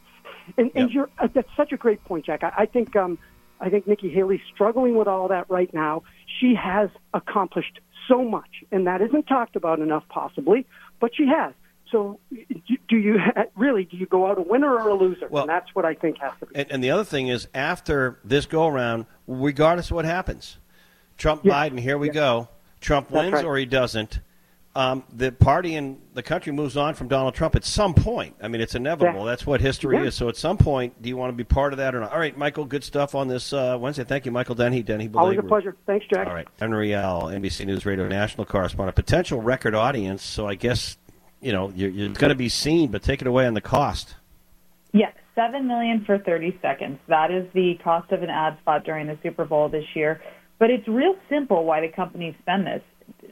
And and Yep. you're uh, that's such a great point, Jack. I, I think um, I think Nikki Haley's struggling with all that right now. She has accomplished so much, and that isn't talked about enough, possibly, but she has. So, do- you really do you go out a winner or a loser? Well- and that's what I think has to be. And, and the other thing is, after this go around, regardless of what happens, Trump, Yeah. Biden, here we go. Trump That's wins right. or he doesn't. Um, the party and the country moves on from Donald Trump at some point. I mean, it's inevitable. Yeah. That's what history Yeah. is. So at some point, do you want to be part of that or not? All right, Michael, good stuff on this uh, Wednesday. Thank you, Michael Dennehy. Dennehy Always a pleasure. Thanks, Jack. All right. Erin Real, NBC News Radio national correspondent. Potential record audience, so I guess, you know, you're, you're going to be seen, but take it away on the cost. Yes, seven million for thirty seconds. That is the cost of an ad spot during the Super Bowl this year. But it's real simple why the companies spend this.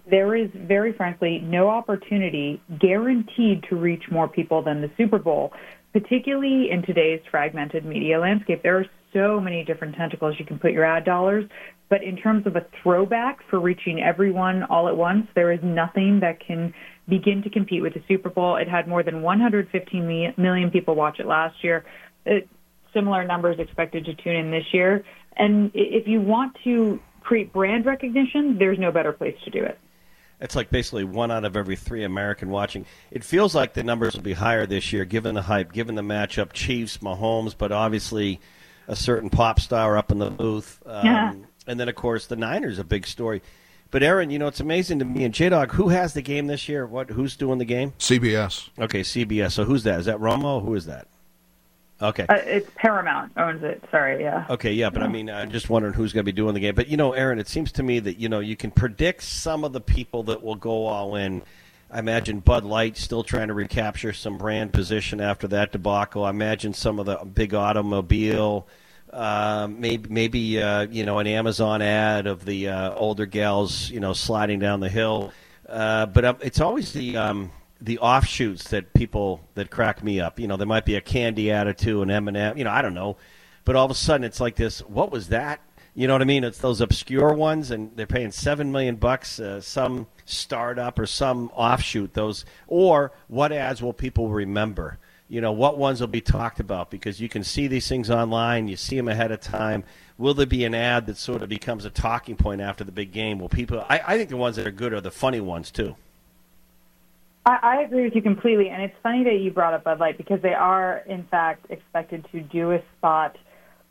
There is very frankly no opportunity guaranteed to reach more people than the Super Bowl, particularly in today's fragmented media landscape. There are so many different tentacles you can put your ad dollars. But in terms of a throwback for reaching everyone all at once, there is nothing that can begin to compete with the Super Bowl. It had more than 115 million people watch it last year. It, similar numbers expected to tune in this year. And if you want to create brand recognition, there's no better place to do it. It's like basically one out of every three American watching. It feels like the numbers will be higher this year, given the hype, given the matchup, Chiefs, Mahomes, but obviously a certain pop star up in the booth. Um, Yeah. And then, of course, the Niners, a big story. But Erin, you know, it's amazing to me. And J Dog, who has the game this year? What? Who's doing the game? CBS. Okay, CBS. So who's that? Is that Romo? Who is that? Okay. Uh, it's Paramount owns it. Sorry, yeah. Okay, yeah, but I mean, I'm just wondering who's going to be doing the game. But you know, Erin, it seems to me that you know you can predict some of the people that will go all in. I imagine Bud Light still trying to recapture some brand position after that debacle. I imagine some of the big automobile, uh, maybe maybe uh, you know an Amazon ad of the uh, older gals, you know, sliding down the hill. Uh, but um, it's always the um, the offshoots that people that crack me up. You know, there might be a candy attitude, an M and M. You know, I don't know, but all of a sudden it's like this. What was that? You know what I mean? It's those obscure ones, and they're paying seven million bucks. Uh, some startup or some offshoot. Those or what ads will people remember? You know, what ones will be talked about? Because you can see these things online. You see them ahead of time. Will there be an ad that sort of becomes a talking point after the big game? Will people? I, I think the ones that are good are the funny ones too. I, I agree with you completely, and it's funny that you brought up Bud Light because they are, in fact, expected to do a spot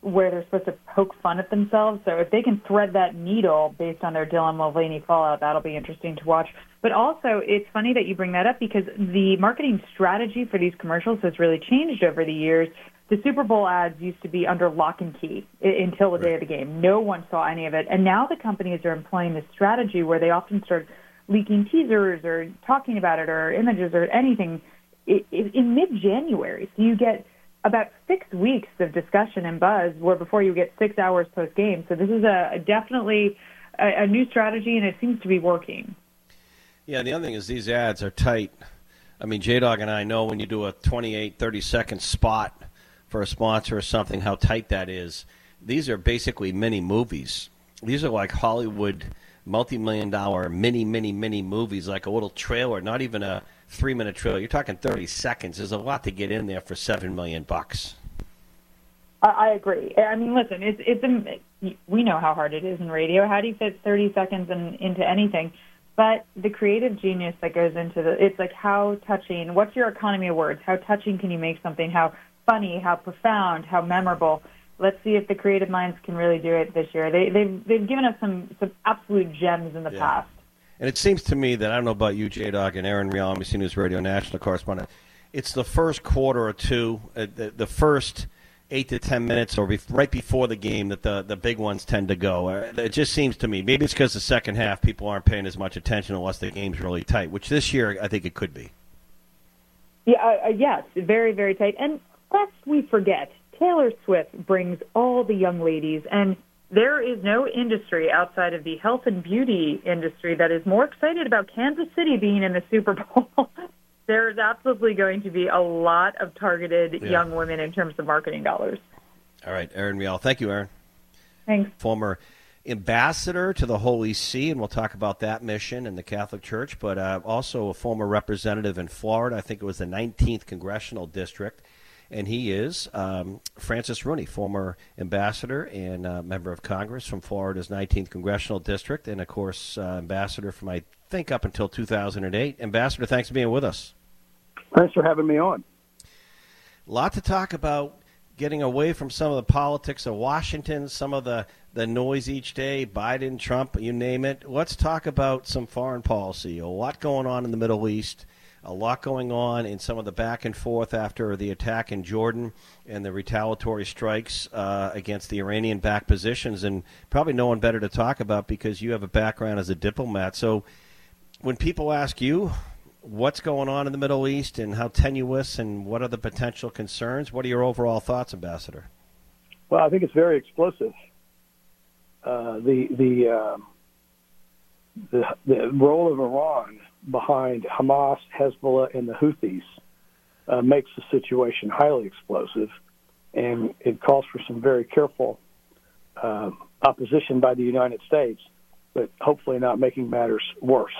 where they're supposed to poke fun at themselves. So if they can thread that needle based on their Dylan Mulvaney fallout, that'll be interesting to watch. But also, it's funny that you bring that up because the marketing strategy for these commercials has really changed over the years. The Super Bowl ads used to be under lock and key until the day of the game. No one saw any of it. And now the companies are employing this strategy where they often start leaking teasers or talking about it or images or anything i- i- in mid-January. So you get about six weeks of discussion and buzz where before you get six hours post-game. So this is a, a definitely a, a new strategy and it seems to be working. Yeah, the other thing is these ads are tight. I mean, J Dog and I know when you do a 28, 30 second spot for a sponsor or something, how tight that is. These are basically mini movies. These are like Hollywood multi million dollar mini, mini, mini movies, like a little trailer, not even a three minute trailer. You're talking 30 seconds. There's a lot to get in there for seven million bucks. I, I agree. I mean, listen, it's it's a, we know how hard it is in radio. How do you fit 30 seconds in, into anything? But the creative genius that goes into the it's like how touching. What's your economy of words? How touching can you make something? How funny? How profound? How memorable? Let's see if the creative minds can really do it this year. They they've they've given us some some absolute gems in the Yeah. past. And it seems to me that I don't know about you, J Dog and Erin Real, NBC News Radio national correspondent. It's the first quarter or two, uh, the, the first eight to ten minutes or be- right before the game that the the big ones tend to go. Uh, It just seems to me maybe it's because the second half people aren't paying as much attention unless the game's really tight, which this year I think it could be. Yeah, uh, uh, yes, very, very tight. And lest we forget, Taylor Swift brings all the young ladies, and there is no industry outside of the health and beauty industry that is more excited about Kansas City being in the Super Bowl. there is absolutely going to be a lot of targeted Yeah. young women in terms of marketing dollars. All right, Erin Real. Thank you, Erin. Thanks. Former ambassador to the Holy See, and we'll talk about that mission in the Catholic Church, but uh, also a former representative in Florida. I think it was the 19th Congressional District. And he is um, Francis Rooney, former ambassador and uh, member of Congress from Florida's 19th Congressional District, and of course, uh, ambassador from, I think, up until 2008. Ambassador, thanks for being with us. Thanks for having me on. A lot to talk about getting away from some of the politics of Washington, some of the, the noise each day, Biden, Trump, you name it. Let's talk about some foreign policy. A lot going on in the Middle East, a lot going on in some of the back and forth after the attack in Jordan and the retaliatory strikes uh, against the Iranian backed positions, and probably no one better to talk about because you have a background as a diplomat. So when people ask you, what's going on in the Middle East and how tenuous and what are the potential concerns? What are your overall thoughts, Ambassador? Well, I think it's very explosive. Uh, the the, um the the role of Iran behind Hamas, Hezbollah, and the Houthis uh, makes the situation highly explosive, and it calls for some very careful uh, opposition by the United States, but hopefully not making matters worse.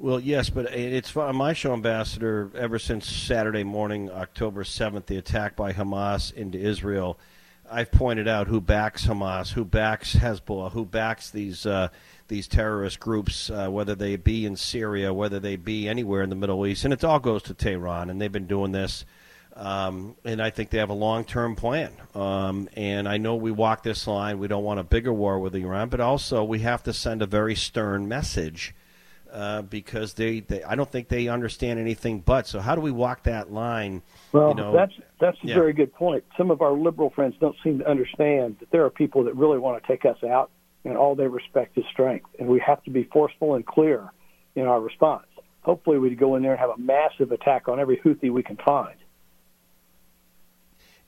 Well, yes, but it's my show, Ambassador. Ever since Saturday morning, October seventh, the attack by Hamas into Israel, I've pointed out who backs Hamas, who backs Hezbollah, who backs these uh, these terrorist groups, uh, whether they be in Syria, whether they be anywhere in the Middle East, and it all goes to Tehran, and they've been doing this. Um, and I think they have a long-term plan. Um, and I know we walk this line. We don't want a bigger war with Iran, but also we have to send a very stern message uh, because they, they, I don't think they understand anything but. So how do we walk that line? Well, you know, that's that's a yeah. very good point. Some of our liberal friends don't seem to understand that there are people that really want to take us out, and all they respect is strength, and we have to be forceful and clear in our response. Hopefully, we'd go in there and have a massive attack on every Houthi we can find.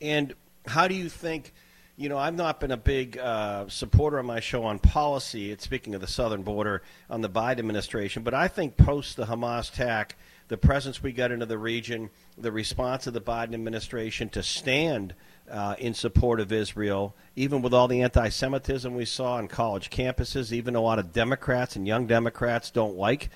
And how do you think? You know, I've not been a big uh, supporter on my show on policy. It's speaking of the southern border on the Biden administration, but I think post the Hamas attack, the presence we got into the region, the response of the Biden administration to stand uh, in support of Israel, even with all the anti-Semitism we saw on college campuses, even a lot of Democrats and young Democrats don't like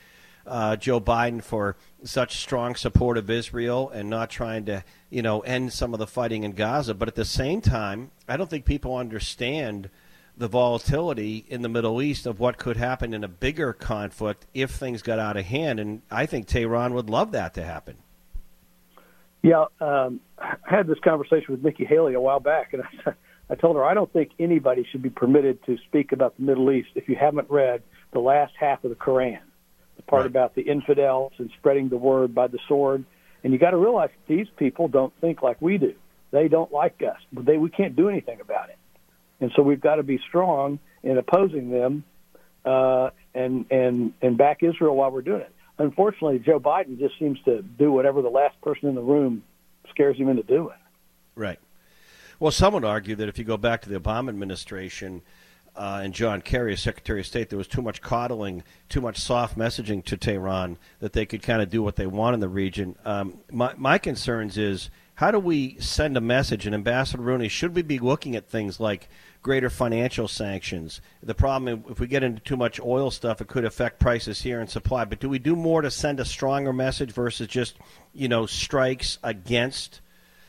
uh, Joe Biden for such strong support of Israel and not trying to, you know, end some of the fighting in Gaza. But at the same time, I don't think people understand the volatility in the Middle East of what could happen in a bigger conflict if things got out of hand. And I think Tehran would love that to happen. Yeah, um, I had this conversation with Nikki Haley a while back, and I, I told her I don't think anybody should be permitted to speak about the Middle East if you haven't read the last half of the Koran, part Right. about the infidels and spreading the word by the sword. And you got to realize these people don't think like we do. They don't like us. But they we can't do anything about it. And so we've got to be strong in opposing them uh, and and and back Israel while we're doing it. Unfortunately, Joe Biden just seems to do whatever the last person in the room scares him into doing. Right. Well, some would argue that if you go back to the Obama administration uh, and John Kerry as Secretary of State, there was too much coddling, too much soft messaging to Tehran that they could kind of do what they want in the region. Um, my, my concerns is how do we send a message? And Ambassador Rooney, should we be looking at things like greater financial sanctions? The problem, if we get into too much oil stuff, it could affect prices here and supply. But do we do more to send a stronger message versus just, you know, strikes against?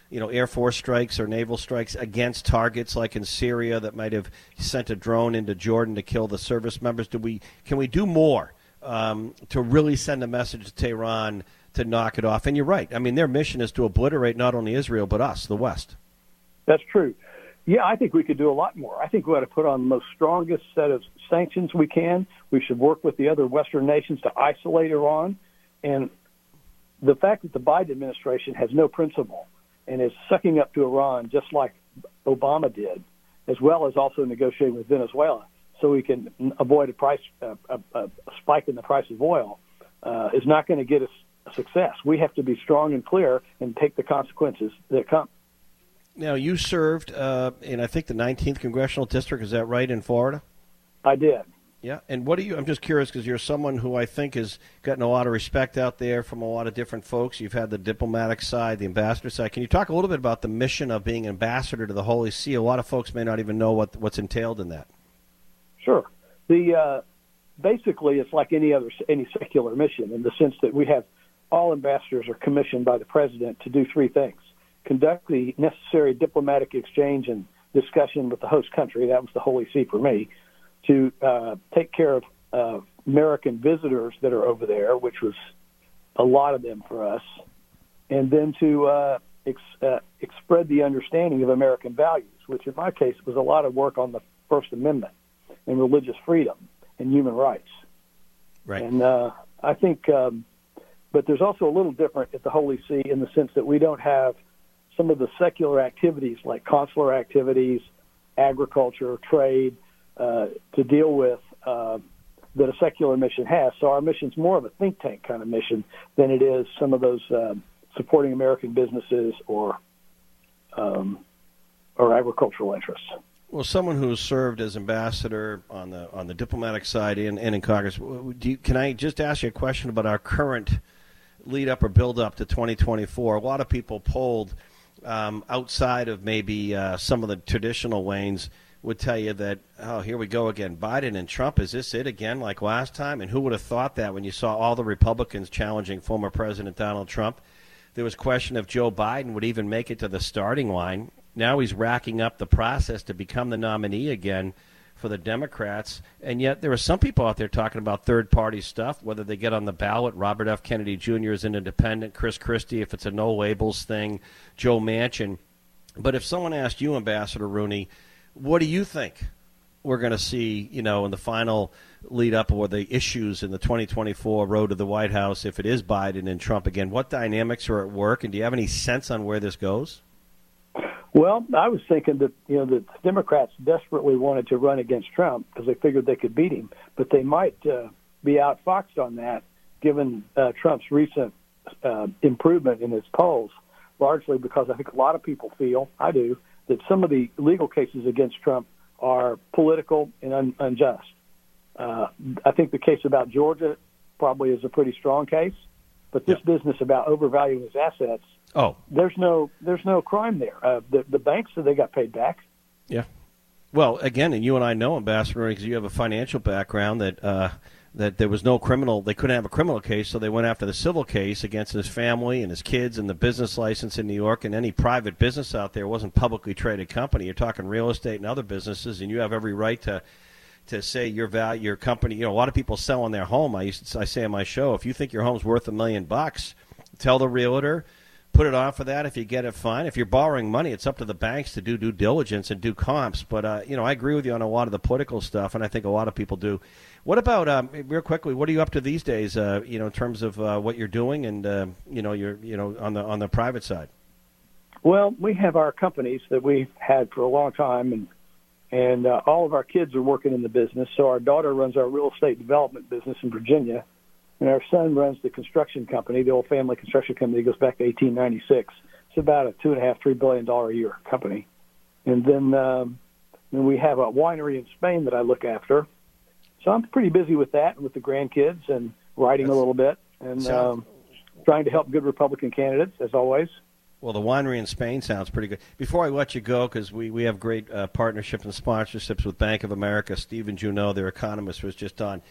You know, Air Force strikes or naval strikes against targets like in Syria that might have sent a drone into Jordan to kill the service members? Do we can we do more um, to really send a message to Tehran to knock it off? And you're right. I mean, their mission is to obliterate not only Israel but us, the West. That's true. Yeah, I think we could do a lot more. I think we ought to put on the most strongest set of sanctions we can. We should work with the other Western nations to isolate Iran. And the fact that the Biden administration has no principle and is sucking up to Iran just like Obama did, as well as also negotiating with Venezuela so we can avoid a price a, a, a spike in the price of oil, uh, is not going to get us success. We have to be strong and clear and take the consequences that come. Now, you served uh, in, I think, the 19th congressional district. Is that right in Florida? I did. Yeah, and what do you? I'm just curious because you're someone who I think has gotten a lot of respect out there from a lot of different folks. You've had the diplomatic side, the ambassador side. Can you talk a little bit about the mission of being ambassador to the Holy See? A lot of folks may not even know what what's entailed in that. Sure. The uh, basically it's like any other any secular mission in the sense that we have all ambassadors are commissioned by the president to do three things: conduct the necessary diplomatic exchange and discussion with the host country. That was the Holy See for me to uh, take care of uh, American visitors that are over there, which was a lot of them for us, and then to uh, ex- uh, spread the understanding of American values, which in my case was a lot of work on the First Amendment and religious freedom and human rights. Right. And uh, I think, um, but there's also a little different at the Holy See in the sense that we don't have some of the secular activities like consular activities, agriculture, trade, uh, to deal with uh, that a secular mission has. So our mission's more of a think tank kind of mission than it is some of those uh, supporting American businesses or um, or agricultural interests. Well, someone who has served as ambassador on the on the diplomatic side and, and in Congress, you, can I just ask you a question about our current lead up or build up to 2024? A lot of people polled um, outside of maybe uh, some of the traditional lanes would tell you that, oh, here we go again. Biden and Trump, is this it again like last time? And who would have thought that when you saw all the Republicans challenging former President Donald Trump? There was question if Joe Biden would even make it to the starting line. Now he's racking up the process to become the nominee again for the Democrats. And yet there are some people out there talking about third party stuff, whether they get on the ballot. Robert F. Kennedy Jr. is an independent, Chris Christie, if it's a no labels thing, Joe Manchin. But if someone asked you, Ambassador Rooney, what do you think we're going to see, you know, in the final lead up or the issues in the 2024 road to the White House if it is Biden and Trump again? What dynamics are at work, and do you have any sense on where this goes? Well, I was thinking that you know the Democrats desperately wanted to run against Trump because they figured they could beat him, but they might uh, be outfoxed on that given uh, Trump's recent uh, improvement in his polls, largely because I think a lot of people feel, I do, that some of the legal cases against Trump are political and un- unjust. Uh, I think the case about Georgia probably is a pretty strong case, but this yeah. business about overvaluing his assets, oh, there's no there's no crime there. Uh, the the banks said they got paid back. Yeah. Well, again, and you and I know, Ambassador, because you have a financial background that. Uh, that there was no criminal, they couldn't have a criminal case, so they went after the civil case against his family and his kids and the business license in New York and any private business out there wasn't publicly traded company. You're talking real estate and other businesses, and you have every right to to say your value, your company. You know, a lot of people sell on their home. I used to, I say on my show, if you think your home's worth a million bucks, tell the realtor put it on for that. If you get it, fine. If you're borrowing money, it's up to the banks to do due diligence and do comps. But uh, you know, I agree with you on a lot of the political stuff, and I think a lot of people do. What about um, real quickly? What are you up to these days? Uh, you know, in terms of uh, what you're doing, and uh, you know, you're you know on the on the private side. Well, we have our companies that we've had for a long time, and and uh, all of our kids are working in the business. So our daughter runs our real estate development business in Virginia and our son runs the construction company, the old family construction company that goes back to 1896. It's about a two and a half, three billion dollar a year company. And then, um, then we have a winery in Spain that I look after. So I'm pretty busy with that and with the grandkids and writing That's, a little bit and um, trying to help good Republican candidates as always. Well, the winery in Spain sounds pretty good. Before I let you go, because we, we have great uh, partnerships and sponsorships with Bank of America, Stephen Junot, their economist, was just on.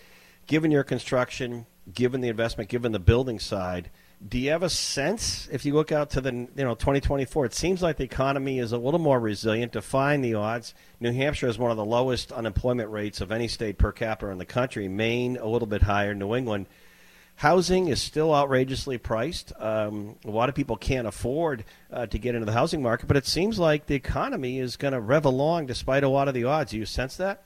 Given your construction, given the investment, given the building side, do you have a sense if you look out to the you know 2024 it seems like the economy is a little more resilient define the odds. New hampshire has one of the lowest unemployment rates of any state per capita in the country maine a little bit higher new england. Housing is still outrageously priced. Um, a lot of people can't afford uh, to get into the housing market but it seems like the economy is going to rev along despite a lot of the odds. Do you sense that?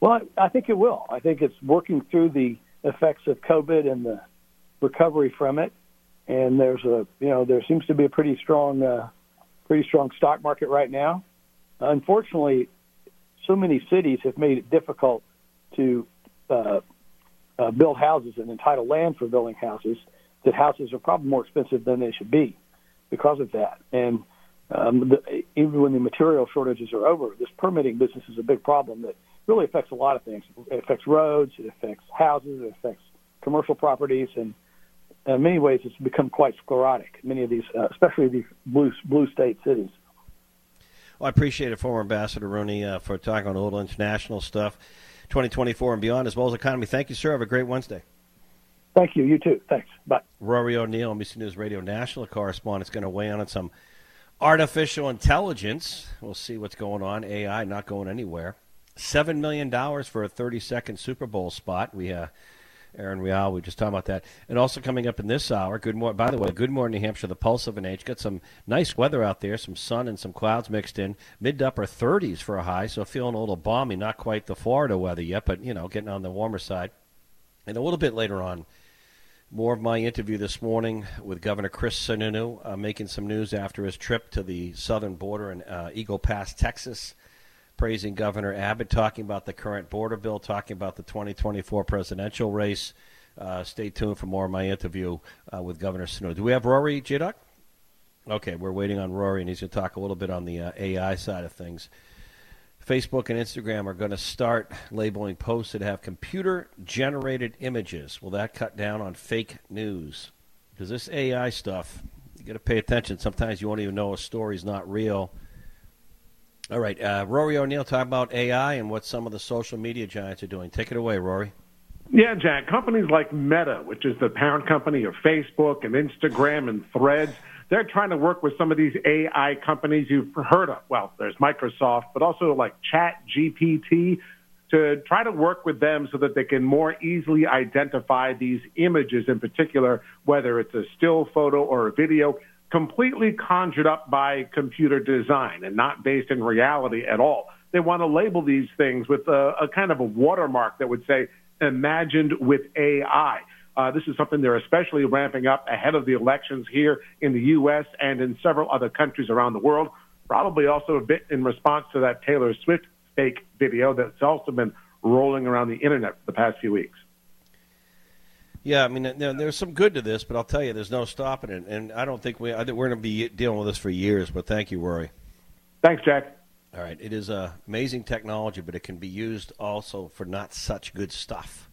Well i think it will. I think it's working through the effects of COVID and the recovery from it. and there's a you know there seems to be a pretty strong uh, pretty strong stock market right now. Unfortunately, so many cities have made it difficult to uh, uh, build houses and entitle land for building houses. That houses are probably more expensive than they should be because of that. And um, the, even when the material shortages are over, this permitting business is a big problem that really affects a lot of things. It affects roads, it affects houses, it affects commercial properties, and in many ways, it's become quite sclerotic. Many of these, uh, especially these blue blue state cities. Well, I appreciate it, former Ambassador Rooney, uh, for talking on a little international stuff, 2024 and beyond, as well as economy. Thank you, sir. Have a great Wednesday. Thank you. You too. Thanks. Bye. Rory O'Neill, NBC News Radio national correspondent, is going to weigh in on some artificial intelligence. We'll see what's going on. AI not going anywhere. Seven million dollars for a 30-second Super Bowl spot. We uh, Erin Real, We just talked about that. And also coming up in this hour, good morning. By the way, good morning, New Hampshire. The pulse of an age. Got some nice weather out there, some sun and some clouds mixed in. Mid to upper 30s for a high, so feeling a little balmy. Not quite the Florida weather yet, but you know, getting on the warmer side. And a little bit later on, more of my interview this morning with Governor Chris Sununu, uh, making some news after his trip to the southern border in uh, Eagle Pass, Texas praising Governor Abbott, talking about the current border bill, talking about the 2024 presidential race. Uh, stay tuned for more of my interview uh, with Governor Snow. Do we have Rory J Dog? Okay, we're waiting on Rory, and he's going to talk a little bit on the uh, AI side of things. Facebook and Instagram are going to start labeling posts that have computer generated images. Will that cut down on fake news? Because this AI stuff, you got to pay attention. Sometimes you won't even know a story's not real all right, uh, Rory O'Neill, talk about AI and what some of the social media giants are doing. Take it away, Rory. Yeah, Jack. Companies like Meta, which is the parent company of Facebook and Instagram and Threads, they're trying to work with some of these AI companies you've heard of. Well, there's Microsoft, but also like Chat GPT to try to work with them so that they can more easily identify these images in particular, whether it's a still photo or a video, completely conjured up by computer design and not based in reality at all. They want to label these things with a, a kind of a watermark that would say imagined with AI. Uh, this is something they're especially ramping up ahead of the elections here in the U.S. and in several other countries around the world. Probably also a bit in response to that Taylor Swift fake video that's also been rolling around the internet for the past few weeks. Yeah, I mean, there's some good to this, but I'll tell you, there's no stopping it. And I don't think we I think we're going to be dealing with this for years. But thank you, Rory. Thanks, Jack. All right, it is uh, amazing technology, but it can be used also for not such good stuff.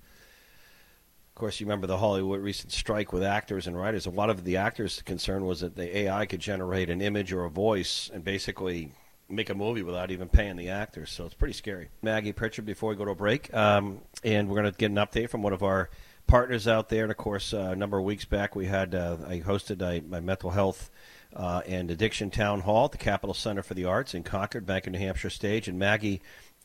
Of course, you remember the Hollywood recent strike with actors and writers. A lot of the actors' concern was that the AI could generate an image or a voice and basically make a movie without even paying the actors. So it's pretty scary. Maggie Pritchard, before we go to a break, um, and we're going to get an update from one of our partners out there. And of course, uh, a number of weeks back, we had uh, I hosted a, my mental health uh, and addiction town hall at the Capital Center for the Arts in Concord, Bank of New Hampshire stage. And Maggie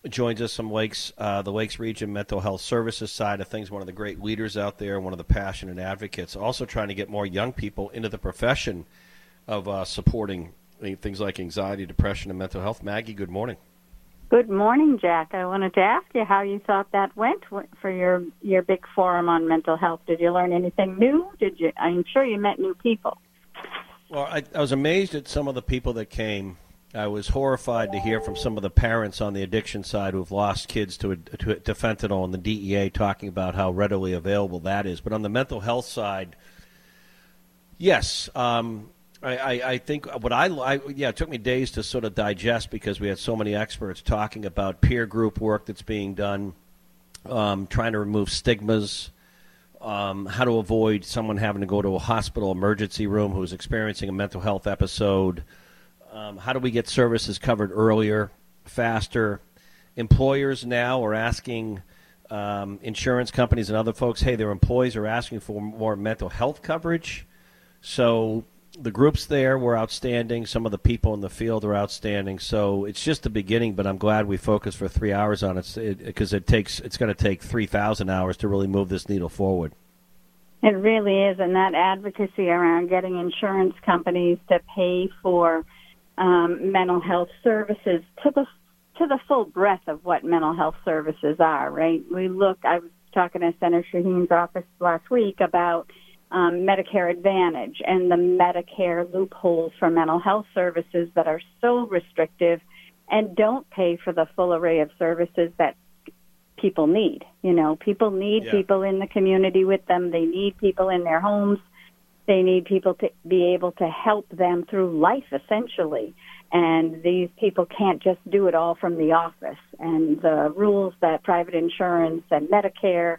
joins us from Lakes, uh, the Lakes Region Mental Health Services side of things. One of the great leaders out there, one of the passionate advocates. Also trying to get more young people into the profession of uh, supporting things like anxiety, depression, and mental health. Maggie, good morning. Good morning, Jack. I wanted to ask you how you thought that went for your your big forum on mental health. Did you learn anything new? Did you? I'm sure you met new people. Well, I, I was amazed at some of the people that came. I was horrified to hear from some of the parents on the addiction side who've lost kids to, to, to fentanyl and the DEA talking about how readily available that is. But on the mental health side, yes, um, I, I, I, think what I, I, yeah, it took me days to sort of digest because we had so many experts talking about peer group work that's being done, um, trying to remove stigmas, um, how to avoid someone having to go to a hospital emergency room who's experiencing a mental health episode. Um, how do we get services covered earlier, faster? Employers now are asking um, insurance companies and other folks, hey, their employees are asking for more mental health coverage. So the groups there were outstanding. Some of the people in the field are outstanding. So it's just the beginning, but I'm glad we focused for three hours on it because it, it, takes it's going to take three thousand hours to really move this needle forward. It really is, and that advocacy around getting insurance companies to pay for um, mental health services to the to the full breadth of what mental health services are. Right? We look. I was talking to Senator Shaheen's office last week about um, Medicare Advantage and the Medicare loopholes for mental health services that are so restrictive and don't pay for the full array of services that people need. You know, people need Yeah. people in the community with them. They need people in their homes. They need people to be able to help them through life, essentially. And these people can't just do it all from the office. And the rules that private insurance and Medicare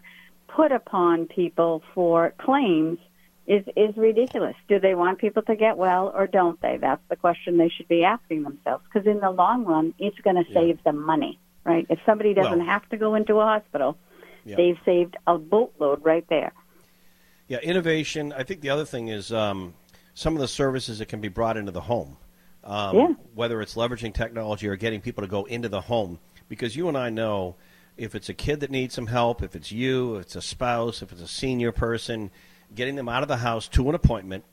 put upon people for claims is is ridiculous. Do they want people to get well or don't they? That's the question they should be asking themselves. Because in the long run, it's going to save them money, right? If somebody doesn't Well- have to go into a hospital, Yeah. they've saved a boatload right there. Yeah, innovation. I think the other thing is um, some of the services that can be brought into the home. Um, Yeah. Whether it's leveraging technology or getting people to go into the home, because you and I know if it's a kid that needs some help, if it's you, if it's a spouse, if it's a senior person, getting them out of the house to an appointment.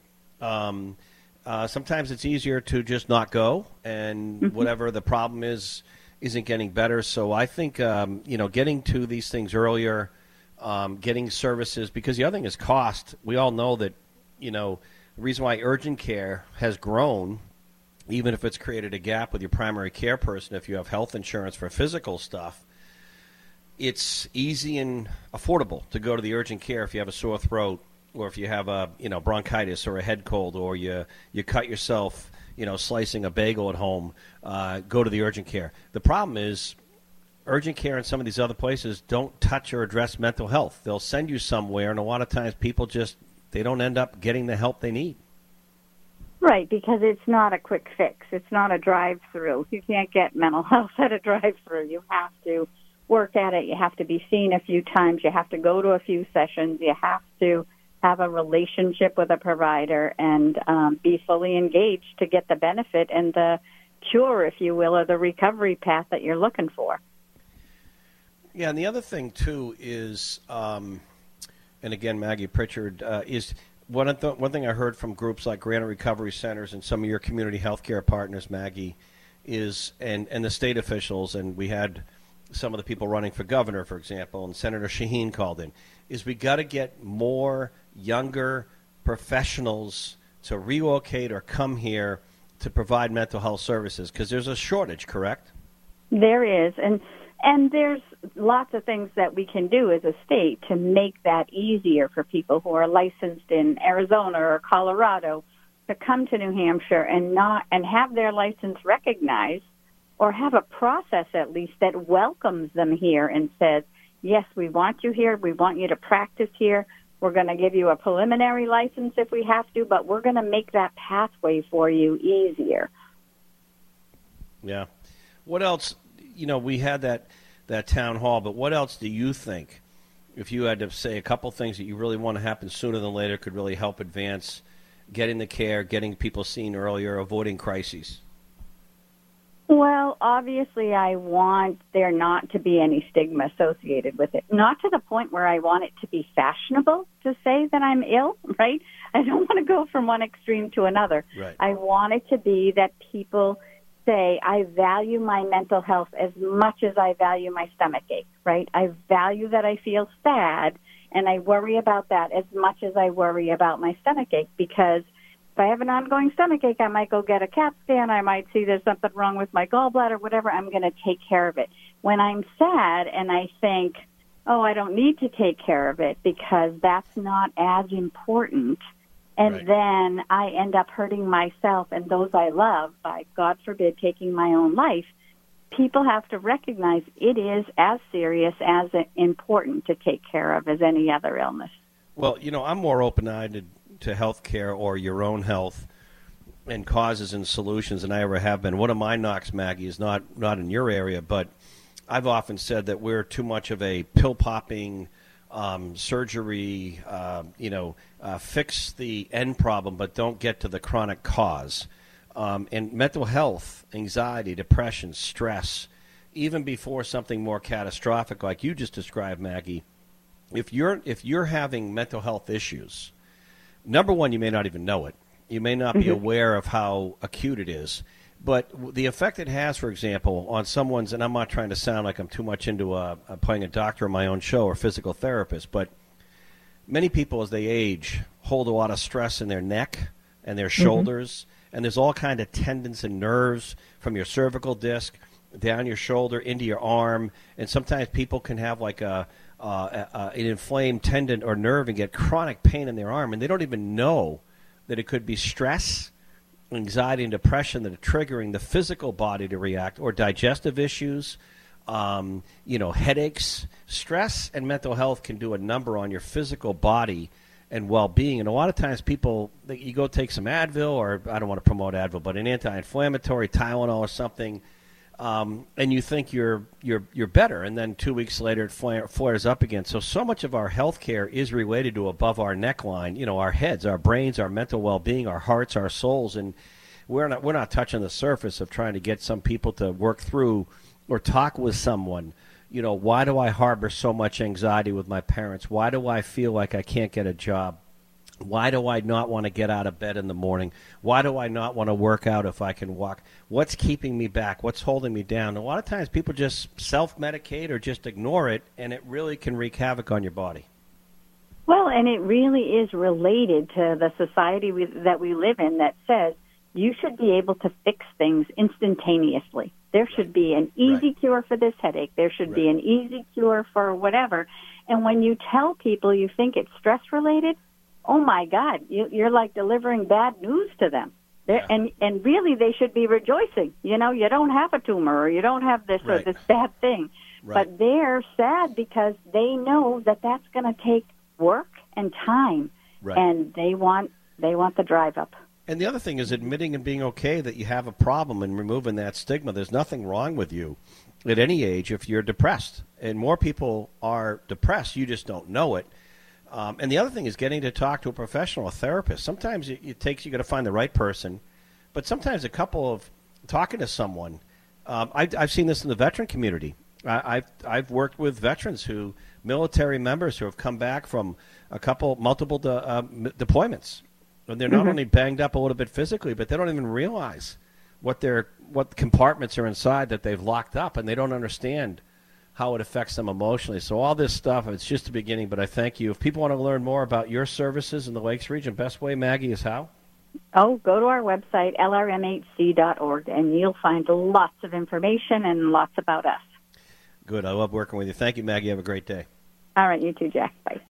Um, uh, sometimes it's easier to just not go, and whatever the problem is isn't getting better. So I think um, you know getting to these things earlier, um, getting services because the other thing is cost. We all know that you know the reason why urgent care has grown, even if it's created a gap with your primary care person, if you have health insurance for physical stuff. It's easy and affordable to go to the urgent care if you have a sore throat or if you have a you know bronchitis or a head cold or you you cut yourself you know slicing a bagel at home. Uh, go to the urgent care. The problem is urgent care and some of these other places don't touch or address mental health. They'll send you somewhere, and a lot of times people just they don't end up getting the help they need. Right, because it's not a quick fix. It's not a drive through. You can't get mental health at a drive through. You have to work at it. You have to be seen a few times. You have to go to a few sessions. You have to have a relationship with a provider and um, be fully engaged to get the benefit and the cure, if you will, or the recovery path that you're looking for. Yeah, and the other thing too is, um, and again, Maggie Pritchard uh, is one of th- one thing I heard from groups like Granite Recovery Centers and some of your community healthcare partners, Maggie, is and and the state officials, and we had some of the people running for governor, for example, and Senator Shaheen called in, is we got to get more younger professionals to relocate or come here to provide mental health services because there's a shortage, correct? There is, and and there's lots of things that we can do as a state to make that easier for people who are licensed in Arizona or Colorado to come to New Hampshire and not and have their license recognized or have a process at least that welcomes them here and says, "Yes, we want you here. We want you to practice here. We're going to give you a preliminary license if we have to, but we're going to make that pathway for you easier." Yeah. What else? You know, we had that that town hall, but what else do you think? If you had to say a couple things that you really want to happen sooner than later, could really help advance getting the care, getting people seen earlier, avoiding crises. Well, obviously, I want there not to be any stigma associated with it. Not to the point where I want it to be fashionable to say that I'm ill, right? I don't want to go from one extreme to another. Right. I want it to be that people say, I value my mental health as much as I value my stomach ache, right? I value that I feel sad and I worry about that as much as I worry about my stomach ache because if I have an ongoing stomach ache, I might go get a CAT scan. I might see there's something wrong with my gallbladder, whatever. I'm going to take care of it. When I'm sad and I think, oh, I don't need to take care of it because that's not as important. And Right. then I end up hurting myself and those I love by, God forbid, taking my own life. People have to recognize it is as serious, as important to take care of as any other illness. Well, you know, I'm more open-eyed to health care or your own health and causes and solutions than I ever have been. One of my knocks, Maggie, is not not in your area, but I've often said that we're too much of a pill popping um, surgery. Uh, you know, uh, fix the end problem, but don't get to the chronic cause. Um, and mental health, anxiety, depression, stress, even before something more catastrophic like you just described, Maggie. If you're if you're having mental health issues, number one, you may not even know it. You may not be Mhm. aware of how acute it is. But the effect it has, for example, on someone's, and I'm not trying to sound like I'm too much into uh, uh, playing a doctor on my own show or physical therapist, but many people as they age hold a lot of stress in their neck and their Mm-hmm. shoulders, and there's all kind of tendons and nerves from your cervical disc down your shoulder into your arm, and sometimes people can have like a uh, an inflamed tendon or nerve and get chronic pain in their arm, and they don't even know that it could be stress, anxiety, and depression that are triggering the physical body to react, or digestive issues, um, you know, headaches. Stress and mental health can do a number on your physical body and well-being. And a lot of times, people you go take some Advil, or I don't want to promote Advil, but an anti-inflammatory Tylenol or something um, and you think you're you're you're better, and then two weeks later it flare, flares up again. So so much of our health care is related to above our neckline. You know, our heads, our brains, our mental well-being, our hearts, our souls, and we're not we're not touching the surface of trying to get some people to work through or talk with someone. You know, why do I harbor so much anxiety with my parents? Why do I feel like I can't get a job? Why do I not want to get out of bed in the morning? Why do I not want to work out if I can walk? What's keeping me back? What's holding me down? A lot of times people just self medicate or just ignore it, and it really can wreak havoc on your body. Well, and it really is related to the society we, that we live in that says you should be able to fix things instantaneously. There should be an easy cure for this headache. There should be an easy cure for whatever. And when you tell people you think it's stress related, oh my God, you, you're like delivering bad news to them. They're, And and really, they should be rejoicing. You know, you don't have a tumor, or you don't have this Right. or this bad thing. Right. But they're sad because they know that that's going to take work and time, Right. and they want they want the drive up. And the other thing is admitting and being okay that you have a problem and removing that stigma. There's nothing wrong with you at any age if you're depressed. And more people are depressed, you just don't know it. Um, and the other thing is getting to talk to a professional, a therapist. Sometimes it, it takes you got to find the right person, but sometimes a couple of talking to someone. Um, I, I've seen this in the veteran community. I, I've I've worked with veterans who military members who have come back from a couple multiple de, uh, deployments, and they're not Mhm. only banged up a little bit physically, but they don't even realize what their what compartments are inside that they've locked up, and they don't understand how it affects them emotionally. So all this stuff, it's just the beginning. But I thank you. If people want to learn more about your services in the Lakes region, best way, Maggie, is how. Oh, go to our website lrmhc.org, and you'll find lots of information and lots about us. Good. I love working with you. Thank you, Maggie. Have a great day. All right, you too, Jack. Bye.